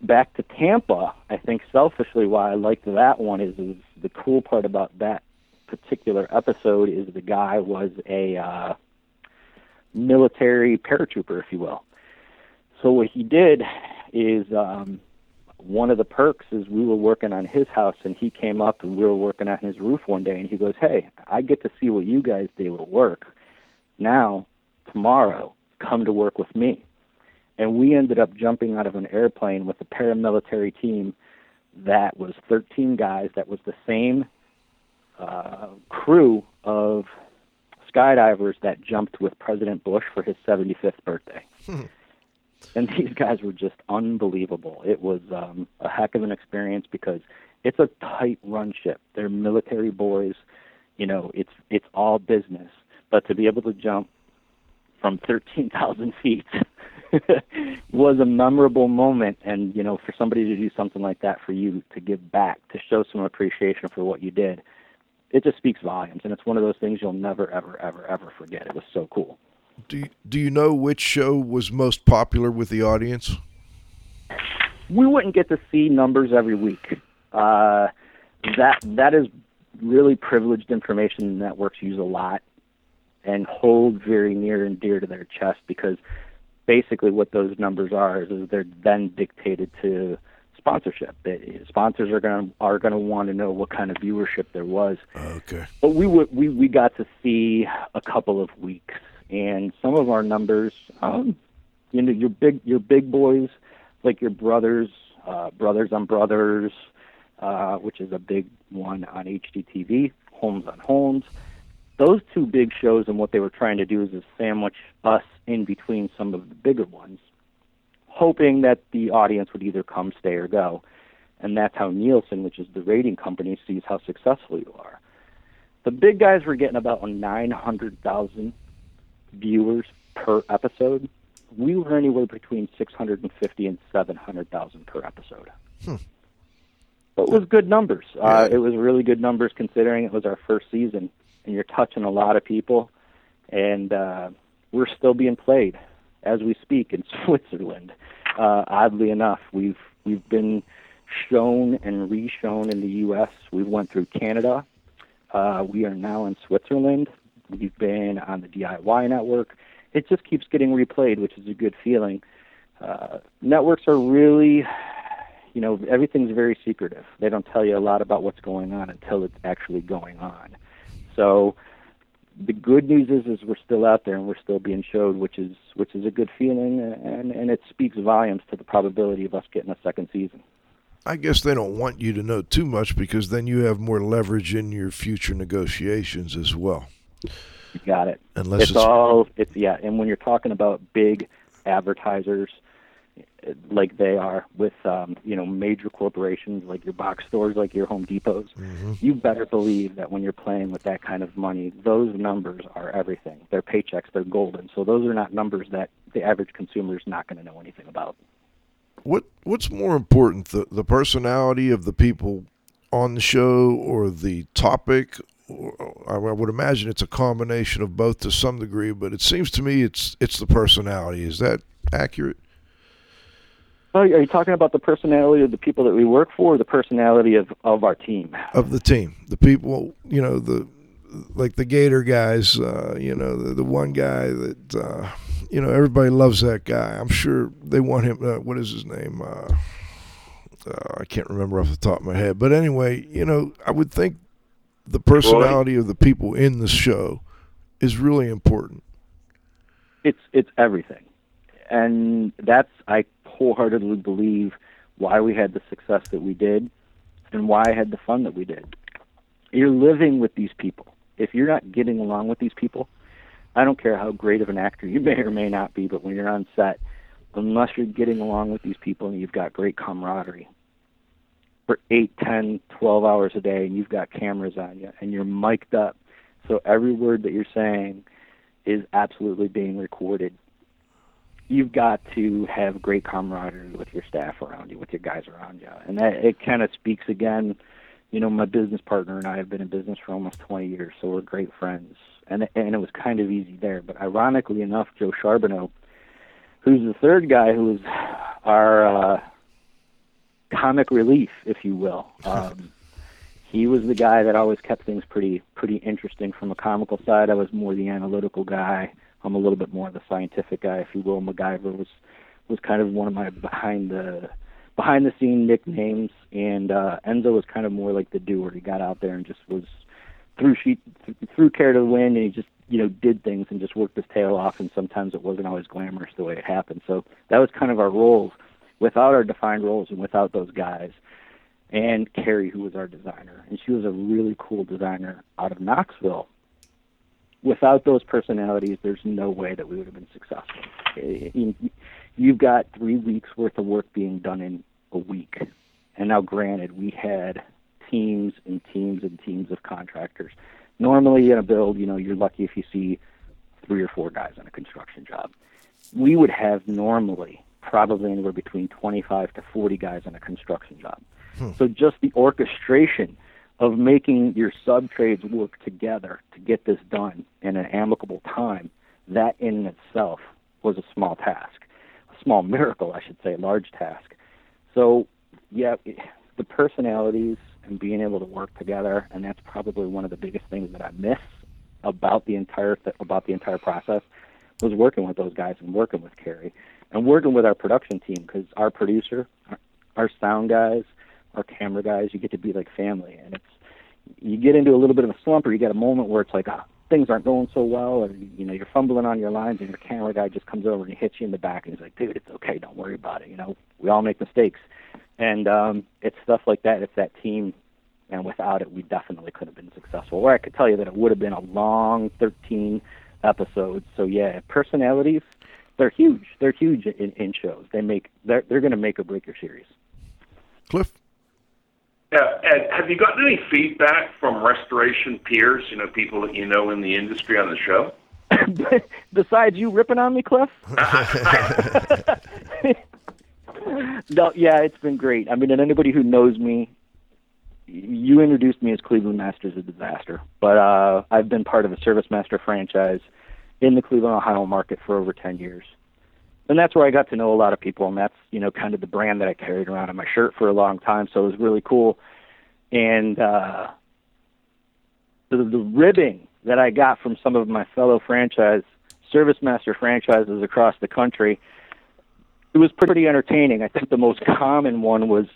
Back to Tampa, I think selfishly why I liked that one is, is the cool part about that particular episode is the guy was a uh, military paratrooper, if you will. So what he did is um, one of the perks is we were working on his house and he came up and we were working on his roof one day and he goes, "Hey, I get to see what you guys do at work. Now, tomorrow, come to work with me." And we ended up jumping out of an airplane with a paramilitary team that was 13 guys that was the same uh, crew of skydivers that jumped with President Bush for his 75th birthday. and these guys were just unbelievable. It was um, a heck of an experience because it's a tight run ship. They're military boys. You know, it's it's all business. But to be able to jump from 13,000 feet was a memorable moment. And you know, for somebody to do something like that for you to give back, to show some appreciation for what you did, it just speaks volumes. And it's one of those things you'll never, ever, ever, ever forget. It was so cool. Do you, do you know which show was most popular with the audience? we wouldn't get to see numbers every week. Uh, that that is really privileged information networks use a lot and hold very near and dear to their chest because basically what those numbers are is, is they're then dictated to sponsorship. They, sponsors are going to are going to want to know what kind of viewership there was. Okay. But we would we we got to see a couple of weeks, and some of our numbers, um, you know, your big your big boys, like your brothers, uh, brothers on brothers, uh, which is a big one on HGTV, Homes on Homes. Those two big shows and what they were trying to do is to sandwich us in between some of the bigger ones, hoping that the audience would either come, stay, or go. And that's how Nielsen, which is the rating company, sees how successful you are. The big guys were getting about 900,000 viewers per episode. We were anywhere between 650 and 700,000 per episode. But it was good numbers. Uh, it was really good numbers considering it was our first season, and you're touching a lot of people, and uh, we're still being played as we speak in Switzerland. Uh, oddly enough, we've we've been shown and re-shown in the U.S. We went through Canada. Uh, we are now in Switzerland. We've been on the DIY network. It just keeps getting replayed, which is a good feeling. Uh, networks are really, you know, everything's very secretive. They don't tell you a lot about what's going on until it's actually going on. So the good news is, is we're still out there and we're still being showed, which is which is a good feeling, and and it speaks volumes to the probability of us getting a second season. I guess they don't want you to know too much because then you have more leverage in your future negotiations as well. You got it. Unless it's, it's- all it's yeah, and when you're talking about big advertisers like they are with um, you know major corporations like your box stores, like your Home Depots, you better believe that when you're playing with that kind of money, those numbers are everything. They're paychecks, they're golden. So those are not numbers that the average consumer is not going to know anything about. What what's more important, the the personality of the people on the show or the topic? I I would imagine it's a combination of both to some degree, but it seems to me it's it's the personality. Is that accurate? Are you talking about the personality of the people that we work for, or the personality of, of our team? Of the team, the people, you know, the like the Gator guys. Uh, you know, the, the one guy that uh, you know everybody loves that guy. I'm sure they want him. Uh, what is his name? Uh, uh, I can't remember off the top of my head. But anyway, you know, I would think the personality of the people in the show is really important. it's it's everything, and that's I wholeheartedly believe why we had the success that we did, and why I had the fun that we did. You're living with these people. If you're not getting along with these people, I don't care how great of an actor you may or may not be, but when you're on set, unless you're getting along with these people and you've got great camaraderie for eight, ten, twelve hours a day, and you've got cameras on you, and you're mic'd up, so every word that you're saying is absolutely being recorded. You've got to have great camaraderie with your staff around you, with your guys around you, and that it kind of speaks again. You know, my business partner and I have been in business for almost 20 years, so we're great friends, and and it was kind of easy there. But ironically enough, Joe Charbonneau, who's the third guy who was our uh, comic relief, if you will. Um, he was the guy that always kept things pretty pretty interesting from a comical side. I was more the analytical guy. I'm a little bit more of the scientific guy, if you will. MacGyver was was kind of one of my behind the behind the scene nicknames, and uh, Enzo was kind of more like the doer. He got out there and just was threw sheet threw care to the wind, and he just you know did things and just worked his tail off. And sometimes it wasn't always glamorous the way it happened. So that was kind of our roles. Without our defined roles and without those guys, and Carrie, who was our designer, and she was a really cool designer out of Knoxville. Without those personalities, there's no way that we would have been successful. Mm-hmm. You- You've got three weeks worth of work being done in a week, and now, granted, we had teams and teams and teams of contractors. Normally, in a build, you know, you're lucky if you see three or four guys on a construction job. We would have normally probably anywhere between 25 to 40 guys on a construction job. Hmm. So just the orchestration of making your sub trades work together to get this done in an amicable time, that in itself was a small task, a small miracle, I should say, a large task. So, yeah, the personalities and being able to work together, and that's probably one of the biggest things that I miss about the entire th- about the entire process was working with those guys and working with Carrie and working with our production team because our producer, our, our sound guys, our camera guys, you get to be like family, and it's you get into a little bit of a slump or you get a moment where it's like ah, things aren't going so well, or you know you're fumbling on your lines, and your camera guy just comes over and hits you in the back, and he's like, "Dude, it's okay, don't worry about it. You know, we all make mistakes." And um, it's stuff like that. It's that team, and without it, we definitely could have been successful. Or I could tell you that it would have been a long 13 episodes. So yeah, personalities, they're huge. They're huge in, in shows. They make they're they're going to make or break your series. Cliff, Yeah, Ed, have you gotten any feedback from restoration peers, you know, people that you know in the industry on the show? Besides you ripping on me, Cliff. no, yeah, it's been great. I mean, and anybody who knows me, you introduced me as Cleveland Masters of Disaster, but uh, I've been part of a ServiceMaster franchise in the Cleveland, Ohio market for over 10 years. And that's where I got to know a lot of people, and that's, you know, kind of the brand that I carried around on my shirt for a long time, so it was really cool. And uh, the, the ribbing that I got from some of my fellow franchise ServiceMaster franchises across the country, it was pretty entertaining. I think the most common one was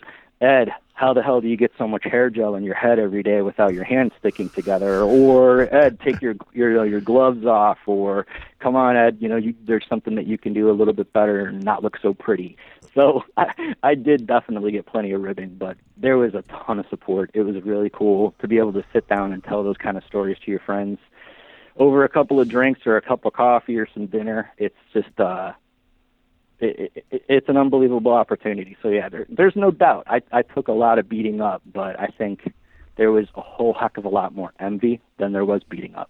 Ed, how the hell do you get so much hair gel in your head every day without your hands sticking together? Or Ed, take your your your gloves off. Or come on, Ed, you know you, there's something that you can do a little bit better and not look so pretty. So I, I did definitely get plenty of ribbing, but there was a ton of support. It was really cool to be able to sit down and tell those kind of stories to your friends over a couple of drinks or a cup of coffee or some dinner. It's just uh it, it, it's an unbelievable opportunity. So yeah, there, there's no doubt. I, I took a lot of beating up, but I think there was a whole heck of a lot more envy than there was beating up.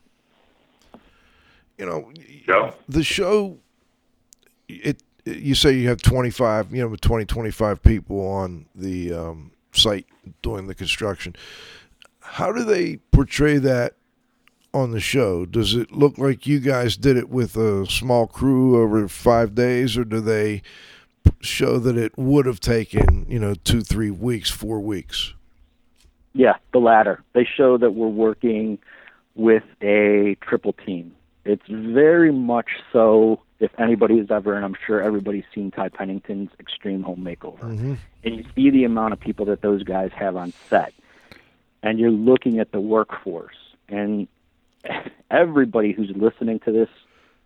you know, Joe? the show it you say you have 25 you know 20 25 people on the um, site doing the construction how do they portray that on the show does it look like you guys did it with a small crew over five days or do they show that it would have taken you know two three weeks four weeks Yeah, the latter. They show that we're working with a triple team. It's very much so. If anybody has ever, and I'm sure everybody's seen Ty Pennington's Extreme Home Makeover, mm-hmm. and you see the amount of people that those guys have on set, and you're looking at the workforce, and everybody who's listening to this,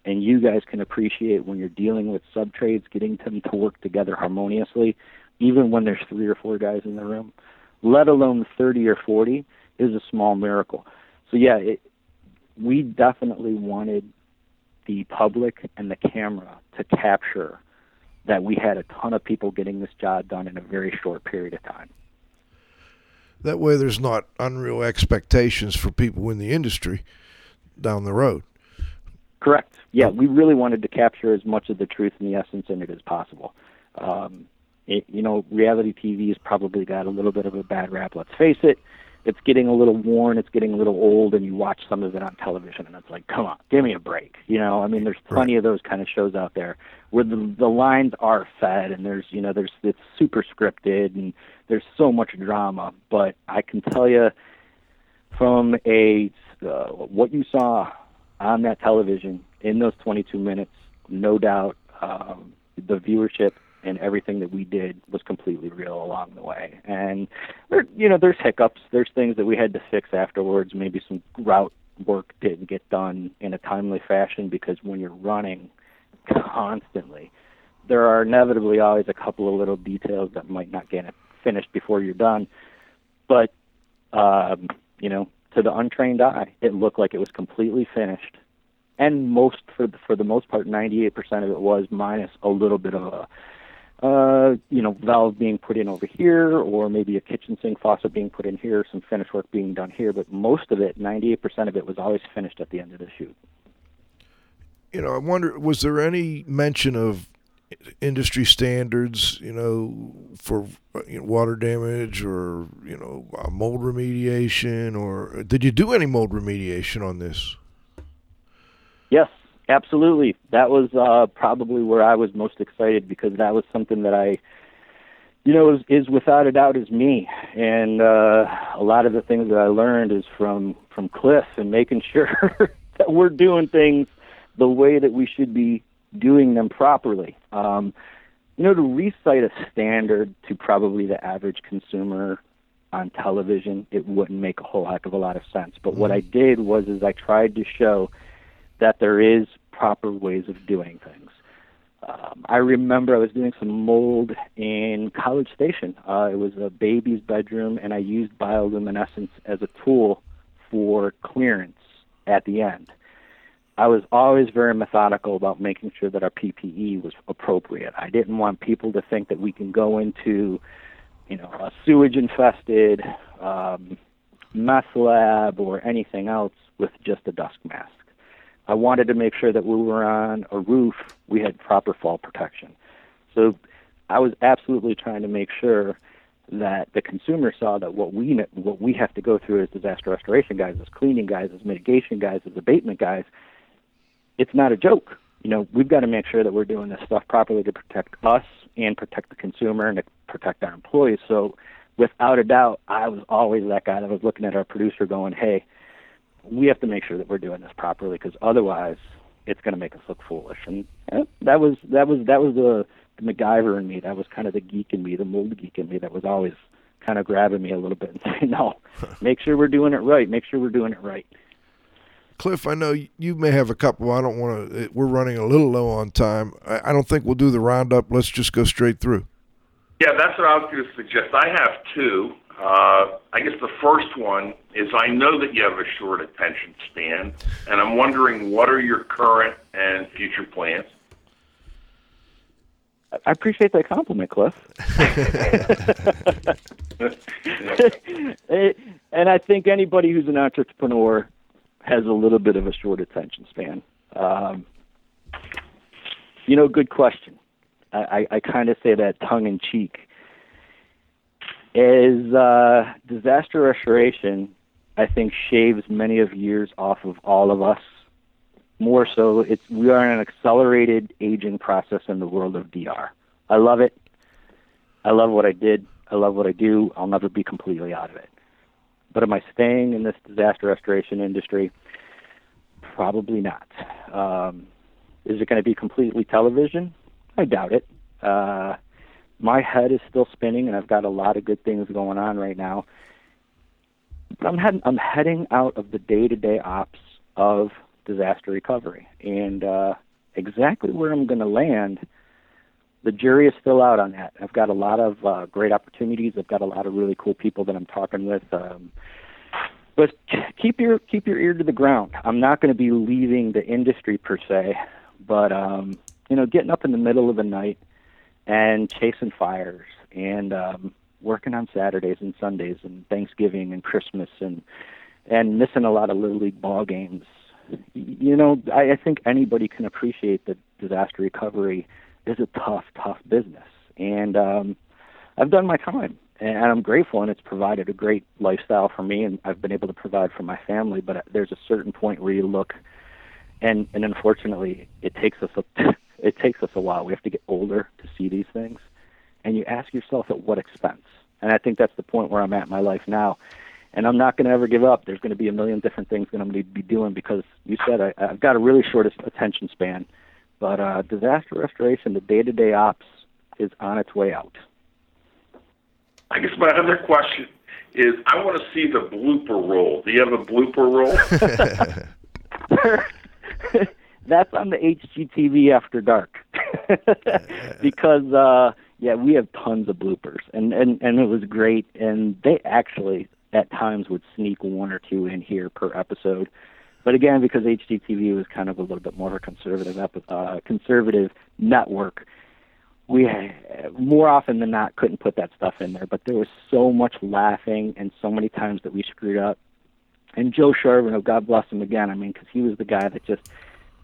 and you guys can appreciate when you're dealing with sub trades, getting them to work together harmoniously, even when there's three or four guys in the room, let alone 30 or 40, is a small miracle. So yeah, it, we definitely wanted the public and the camera to capture that we had a ton of people getting this job done in a very short period of time. That way, there's not unreal expectations for people in the industry down the road. Correct. Yeah, we really wanted to capture as much of the truth and the essence in it as possible. Um, it, you know, reality TV has probably got a little bit of a bad rap. Let's face it. It's getting a little worn. It's getting a little old, and you watch some of it on television, and it's like, come on, give me a break. You know, I mean, there's plenty of those kind of shows out there where the the lines are fed, and there's you know, there's it's super scripted, and there's so much drama. But I can tell you, from a what you saw on that television in those 22 minutes, no doubt, um, the viewership and everything that we did was completely real along the way. And there, you know, there's hiccups, there's things that we had to fix afterwards. Maybe some route work didn't get done in a timely fashion because when you're running constantly, there are inevitably always a couple of little details that might not get finished before you're done. But um, you know, to the untrained eye, it looked like it was completely finished. And most, for the, for the most part, 98% of it was minus a little bit of a, uh, you know, valve being put in over here, or maybe a kitchen sink faucet being put in here, some finish work being done here. But most of it, 98% of it, was always finished at the end of the shoot. You know, I wonder, was there any mention of industry standards, you know, for you know, water damage or you know mold remediation, or did you do any mold remediation on this? Yes, absolutely. That was uh, probably where I was most excited because that was something that I, you know, is, is without a doubt is me. And uh, a lot of the things that I learned is from from Cliff and making sure that we're doing things the way that we should be doing them properly. Um, you know, to recite a standard to probably the average consumer on television, it wouldn't make a whole heck of a lot of sense. But what I did was is I tried to show that there is proper ways of doing things. Um, I remember I was doing some mold in College Station. Uh, it was a baby's bedroom, and I used bioluminescence as a tool for clearance at the end. I was always very methodical about making sure that our PPE was appropriate. I didn't want people to think that we can go into, you know, a sewage infested um, lab or anything else with just a dust mask. I wanted to make sure that we were on a roof, we had proper fall protection. So I was absolutely trying to make sure that the consumer saw that what we what we have to go through as disaster restoration guys, as cleaning guys, as mitigation guys, as abatement guys, it's not a joke. You know, we've got to make sure that we're doing this stuff properly to protect us and protect the consumer and to protect our employees. So, without a doubt, I was always that guy that was looking at our producer going, "Hey, we have to make sure that we're doing this properly because otherwise, it's going to make us look foolish." And eh, that was that was that was the, the MacGyver in me. That was kind of the geek in me, the mold geek in me. That was always kind of grabbing me a little bit and saying, "No, make sure we're doing it right. Make sure we're doing it right." Cliff, I know you may have a couple. I don't want to. We're running a little low on time. I, I don't think we'll do the roundup. Let's just go straight through. Yeah, that's what I was going to suggest. I have two. Uh, I guess the first one is I know that you have a short attention span, and I'm wondering what are your current and future plans? I appreciate that compliment, Cliff. Eh, and I think anybody who's an entrepreneur has a little bit of a short attention span. Um, you know, good question. I, I, I kind of say that tongue in cheek. Is uh, disaster restoration, I think, shaves many of years off of all of us. More so, it's we are in an accelerated aging process in the world of DR. I love it. I love what I did. I love what I do. I'll never be completely out of it. But am I staying in this disaster restoration industry? Probably not. Um, is it going to be completely television? I doubt it. Uh, my head is still spinning, and I've got a lot of good things going on right now. But I'm heading, I'm heading out of the day-to-day ops of disaster recovery, and uh, exactly where I'm going to land, the jury is still out on that. I've got a lot of uh, great opportunities. I've got a lot of really cool people that I'm talking with. Um, but keep your keep your ear to the ground. I'm not going to be leaving the industry per se, but um, you know, getting up in the middle of the night and chasing fires and um, working on Saturdays and Sundays and Thanksgiving and Christmas and and missing a lot of little league ball games. You know, I, I think anybody can appreciate the disaster recovery is a tough, tough business, and um, I've done my time and I'm grateful, and it's provided a great lifestyle for me, and I've been able to provide for my family. But there's a certain point where you look, and and unfortunately, it takes us a it takes us a while. We have to get older to see these things, and you ask yourself at what expense. And I think that's the point where I'm at in my life now. And I'm not going to ever give up. There's going to be a million different things that I'm going to be doing because you said I, I've got a really short attention span. But uh, disaster restoration, the day-to-day ops, is on its way out. I guess my other question is I want to see the blooper roll. Do you have a blooper roll? That's on the HGTV after dark. because uh yeah, we have tons of bloopers and, and and it was great and they actually at times would sneak one or two in here per episode. But again, because HGTV was kind of a little bit more of a conservative uh, conservative network, we more often than not couldn't put that stuff in there. But there was so much laughing and so many times that we screwed up. And Joe Charbonneau, God bless him again. I mean, because he was the guy that just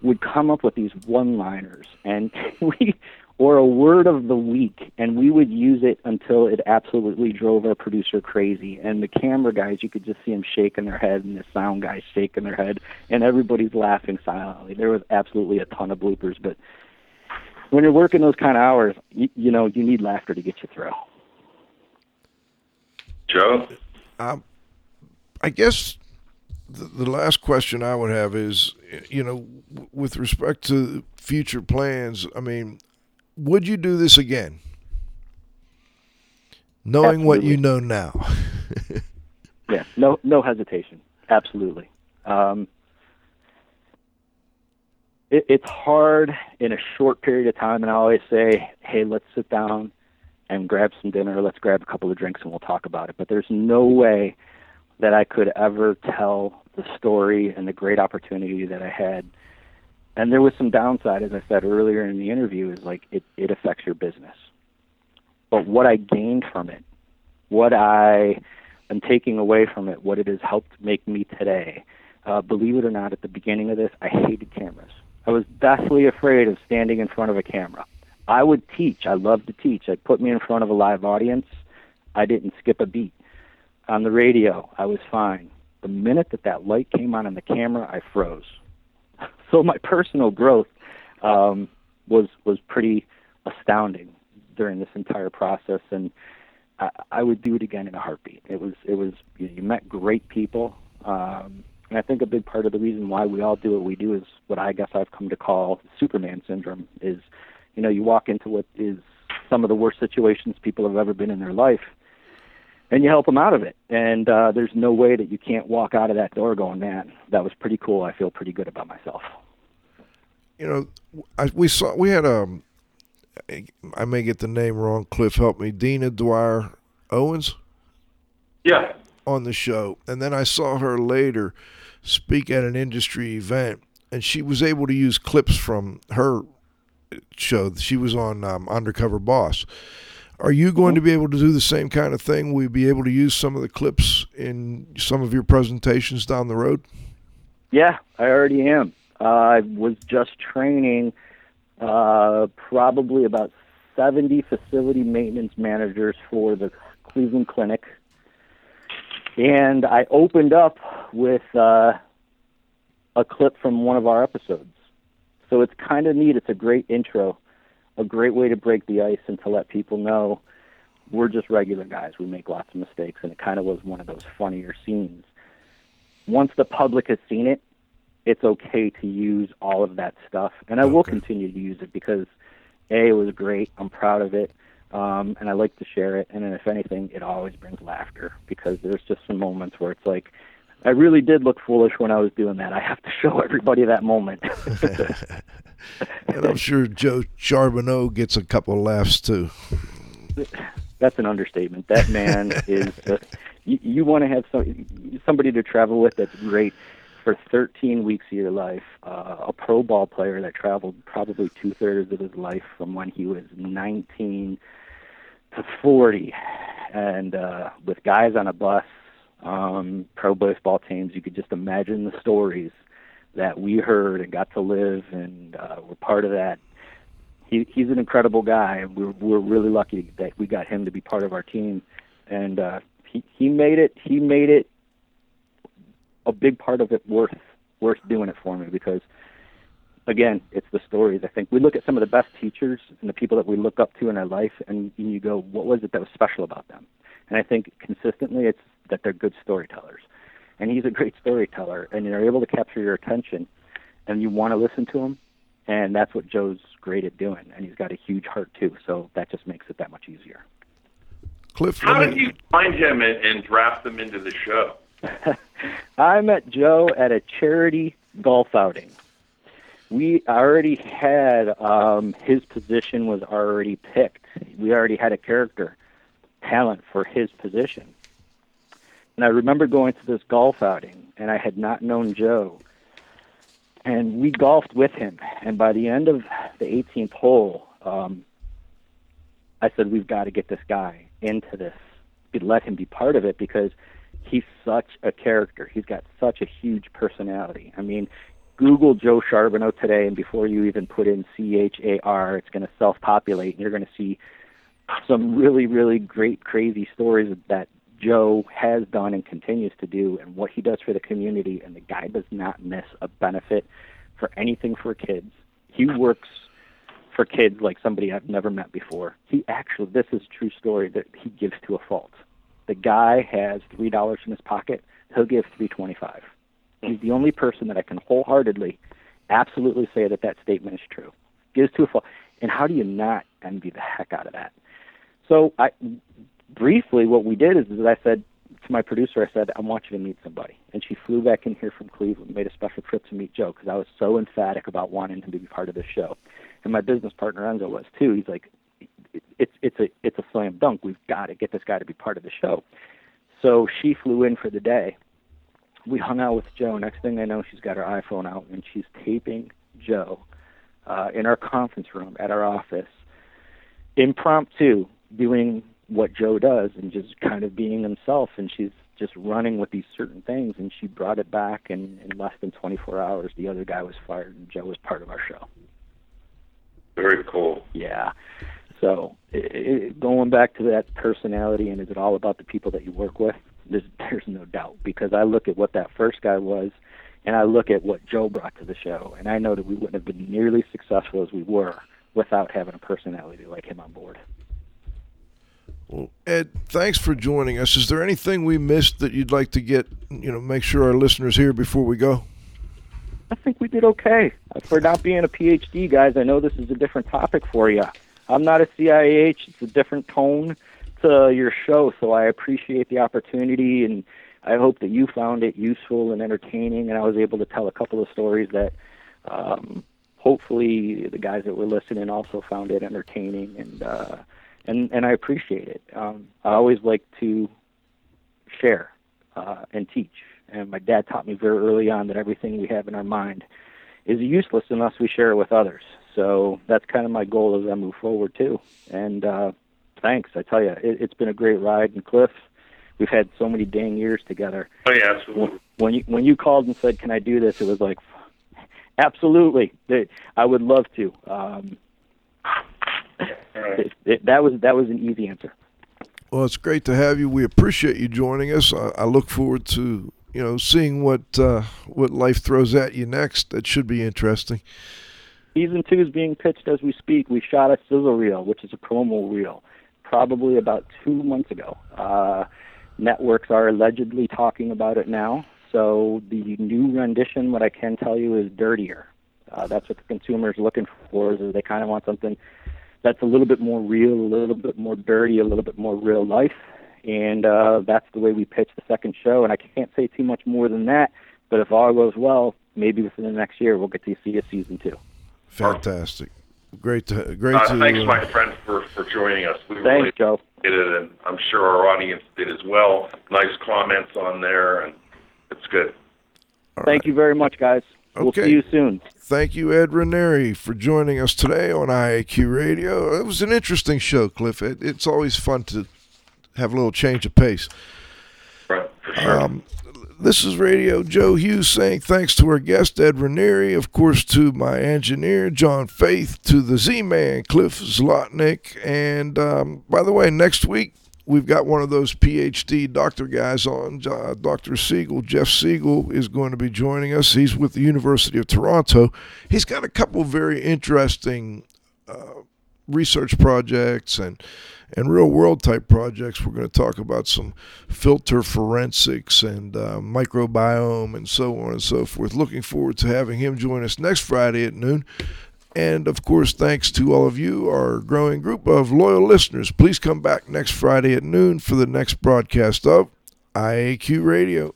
would come up with these one-liners, and we or a word of the week, and we would use it until it absolutely drove our producer crazy. And the camera guys, you could just see them shaking their head, and the sound guys shaking their head, and everybody's laughing silently. There was absolutely a ton of bloopers, but when you're working those kind of hours, you, you know, you need laughter to get you through. Joe? Um, I guess the, the last question I would have is, you know, w- with respect to future plans, I mean, would you do this again? Knowing what you know now. Yeah, no, no hesitation. Absolutely. Um, it, it's hard in a short period of time, and I always say, "Hey, let's sit down and grab some dinner. Let's grab a couple of drinks, and we'll talk about it." But there's no way that I could ever tell the story and the great opportunity that I had. And there was some downside, as I said earlier in the interview, is like it, it affects your business. But what I gained from it, what I am taking away from it, what it has helped make me today, uh, believe it or not, at the beginning of this, I hated cameras. I was deathly afraid of standing in front of a camera. I would teach. I loved to teach. I'd put me in front of a live audience. I didn't skip a beat. On the radio, I was fine. The minute that that light came on in the camera, I froze. So my personal growth um, was was pretty astounding during this entire process, and I, I would do it again in a heartbeat. It was it was you, you met great people, um, and I think a big part of the reason why we all do what we do is what I guess I've come to call Superman syndrome. Is you know you walk into what is some of the worst situations people have ever been in their life, and you help them out of it. And uh, there's no way that you can't walk out of that door going, man, that was pretty cool. I feel pretty good about myself. You know, I, we saw we had um, I may get the name wrong. Cliff, help me. Dina Dwyer Owens Yeah. on the show, and then I saw her later speak at an industry event, and she was able to use clips from her show. She was on um, Undercover Boss. Are you going to be able to do the same kind of thing? Will you be able to use some of the clips in some of your presentations down the road? Yeah, I already am. I was just training uh, probably about 70 facility maintenance managers for the Cleveland Clinic. And I opened up with uh, a clip from one of our episodes. So it's kind of neat. It's a great intro, a great way to break the ice and to let people know we're just regular guys. We make lots of mistakes, and it kind of was one of those funnier scenes. Once the public has seen it, it's okay to use all of that stuff, and I will continue to use it because a it was great. I'm proud of it, um, and I like to share it. And then if anything, it always brings laughter because there's just some moments where it's like, I really did look foolish when I was doing that. I have to show everybody that moment. And I'm sure Joe Charbonneau gets a couple of laughs too. That's an understatement. That man is. Uh, you, you want to have some, somebody to travel with that's great for 13 weeks of your life. Uh, a pro ball player that traveled probably two thirds of his life from when he was 19 to 40, and uh, with guys on a bus, um, pro baseball teams. You could just imagine the stories that we heard and got to live, and uh, we're part of that he he's an incredible guy. We're we're really lucky that we got him to be part of our team, and uh, he he made it. He made it a big part of it worth worth doing it for me because again, it's the stories. I think we look at some of the best teachers and the people that we look up to in our life, and, and you go, what was it that was special about them? And I think consistently, it's that they're good storytellers, and he's a great storyteller, and they're able to capture your attention, and you want to listen to him and that's what Joe's great at doing, and he's got a huge heart too. So that just makes it that much easier. Cliff, How did you find him and, and draft him into the show? I met Joe at a charity golf outing. We already had um, his position was already picked. We already had a character talent for his position. And I remember going to this golf outing, and I had not known Joe. And we golfed with him. And by the end of the 18th hole, um, I said, We've got to get this guy into this, let him be part of it because he's such a character. He's got such a huge personality. I mean, Google Joe Charbonneau today, and before you even put in C H A R, it's going to self populate, and you're going to see some really, really great, crazy stories that Joe has done and continues to do, and what he does for the community. And the guy does not miss a benefit for anything for kids. He works for kids like somebody I've never met before. He actually, this is true story that he gives to a fault. The guy has three dollars in his pocket. He'll give three twenty-five. He's the only person that I can wholeheartedly, absolutely say that that statement is true. Gives to a fault. And how do you not envy the heck out of that? So I briefly what we did is, is I said to my producer, I said, I want you to meet somebody. And she flew back in here from Cleveland, made a special trip to meet Joe because I was so emphatic about wanting him to be part of this show. And my business partner Enzo was too. He's like, it's it's a it's a slam dunk. We've got to get this guy to be part of the show. So she flew in for the day. We hung out with Joe. Next thing I know, she's got her iPhone out and she's taping Joe uh, in our conference room at our office, impromptu, doing what Joe does and just kind of being himself. And she's just running with these certain things. And she brought it back, and in less than 24 hours, the other guy was fired, and Joe was part of our show. Very cool. Yeah. So it, going back to that personality, and is it all about the people that you work with? There's, there's no doubt because I look at what that first guy was, and I look at what Joe brought to the show, and I know that we wouldn't have been nearly successful as we were without having a personality like him on board. Well, Ed, thanks for joining us. Is there anything we missed that you'd like to get, you know, make sure our listeners hear before we go? I think we did okay for not being a PhD, guys. I know this is a different topic for you. I'm not a CIH. It's a different tone to your show, so I appreciate the opportunity, and I hope that you found it useful and entertaining. And I was able to tell a couple of stories that um, hopefully the guys that were listening also found it entertaining, and uh, and and I appreciate it. Um, I always like to share uh, and teach. And my dad taught me very early on that everything we have in our mind is useless unless we share it with others. So that's kind of my goal as I move forward too. And uh, thanks, I tell you, it, it's been a great ride. And Cliff, we've had so many dang years together. Oh, yeah, absolutely. When you when you called and said, "Can I do this?" It was like, absolutely, I would love to. Um, All right. it, it, that was that was an easy answer. Well, it's great to have you. We appreciate you joining us. I, I look forward to you know seeing what uh, what life throws at you next. That should be interesting. Season two is being pitched as we speak. We shot a sizzle reel, which is a promo reel. probably about two months ago. Uh, networks are allegedly talking about it now. So the new rendition, what I can tell you, is dirtier. Uh, that's what the consumer is looking for. Is they kind of want something that's a little bit more real, a little bit more dirty, a little bit more real life. And uh, that's the way we pitch the second show. And I can't say too much more than that. But if all goes well, maybe within the next year we'll get to see a season two. Fantastic. Great to great Uh, to thanks, uh, my friend, for, for joining us. We Thanks, really Joe. did it, and I'm sure our audience did as well. Nice comments on there, and it's good. Thank you very much, guys. We'll Okay. see you soon. Thank you, Ed Ranieri, for joining us today on IAQ Radio. It was an interesting show, Cliff. It, it's always fun to have a little change of pace. Right, for sure. Um, this is Radio Joe Hughes saying thanks to our guest, Ed Ranieri, of course, to my engineer, John Faith, to the Z Man, Cliff Zlotnick. And um, by the way, next week, we've got one of those PhD doctor guys on, uh, Dr. Siegel. Jeff Siegel is going to be joining us. He's with the University of Toronto. He's got a couple very interesting uh, research projects and and real world type projects. We're going to talk about some filter forensics and uh, microbiome and so on and so forth. Looking forward to having him join us next Friday at noon. And of course, thanks to all of you, our growing group of loyal listeners. Please come back next Friday at noon for the next broadcast of IAQ Radio.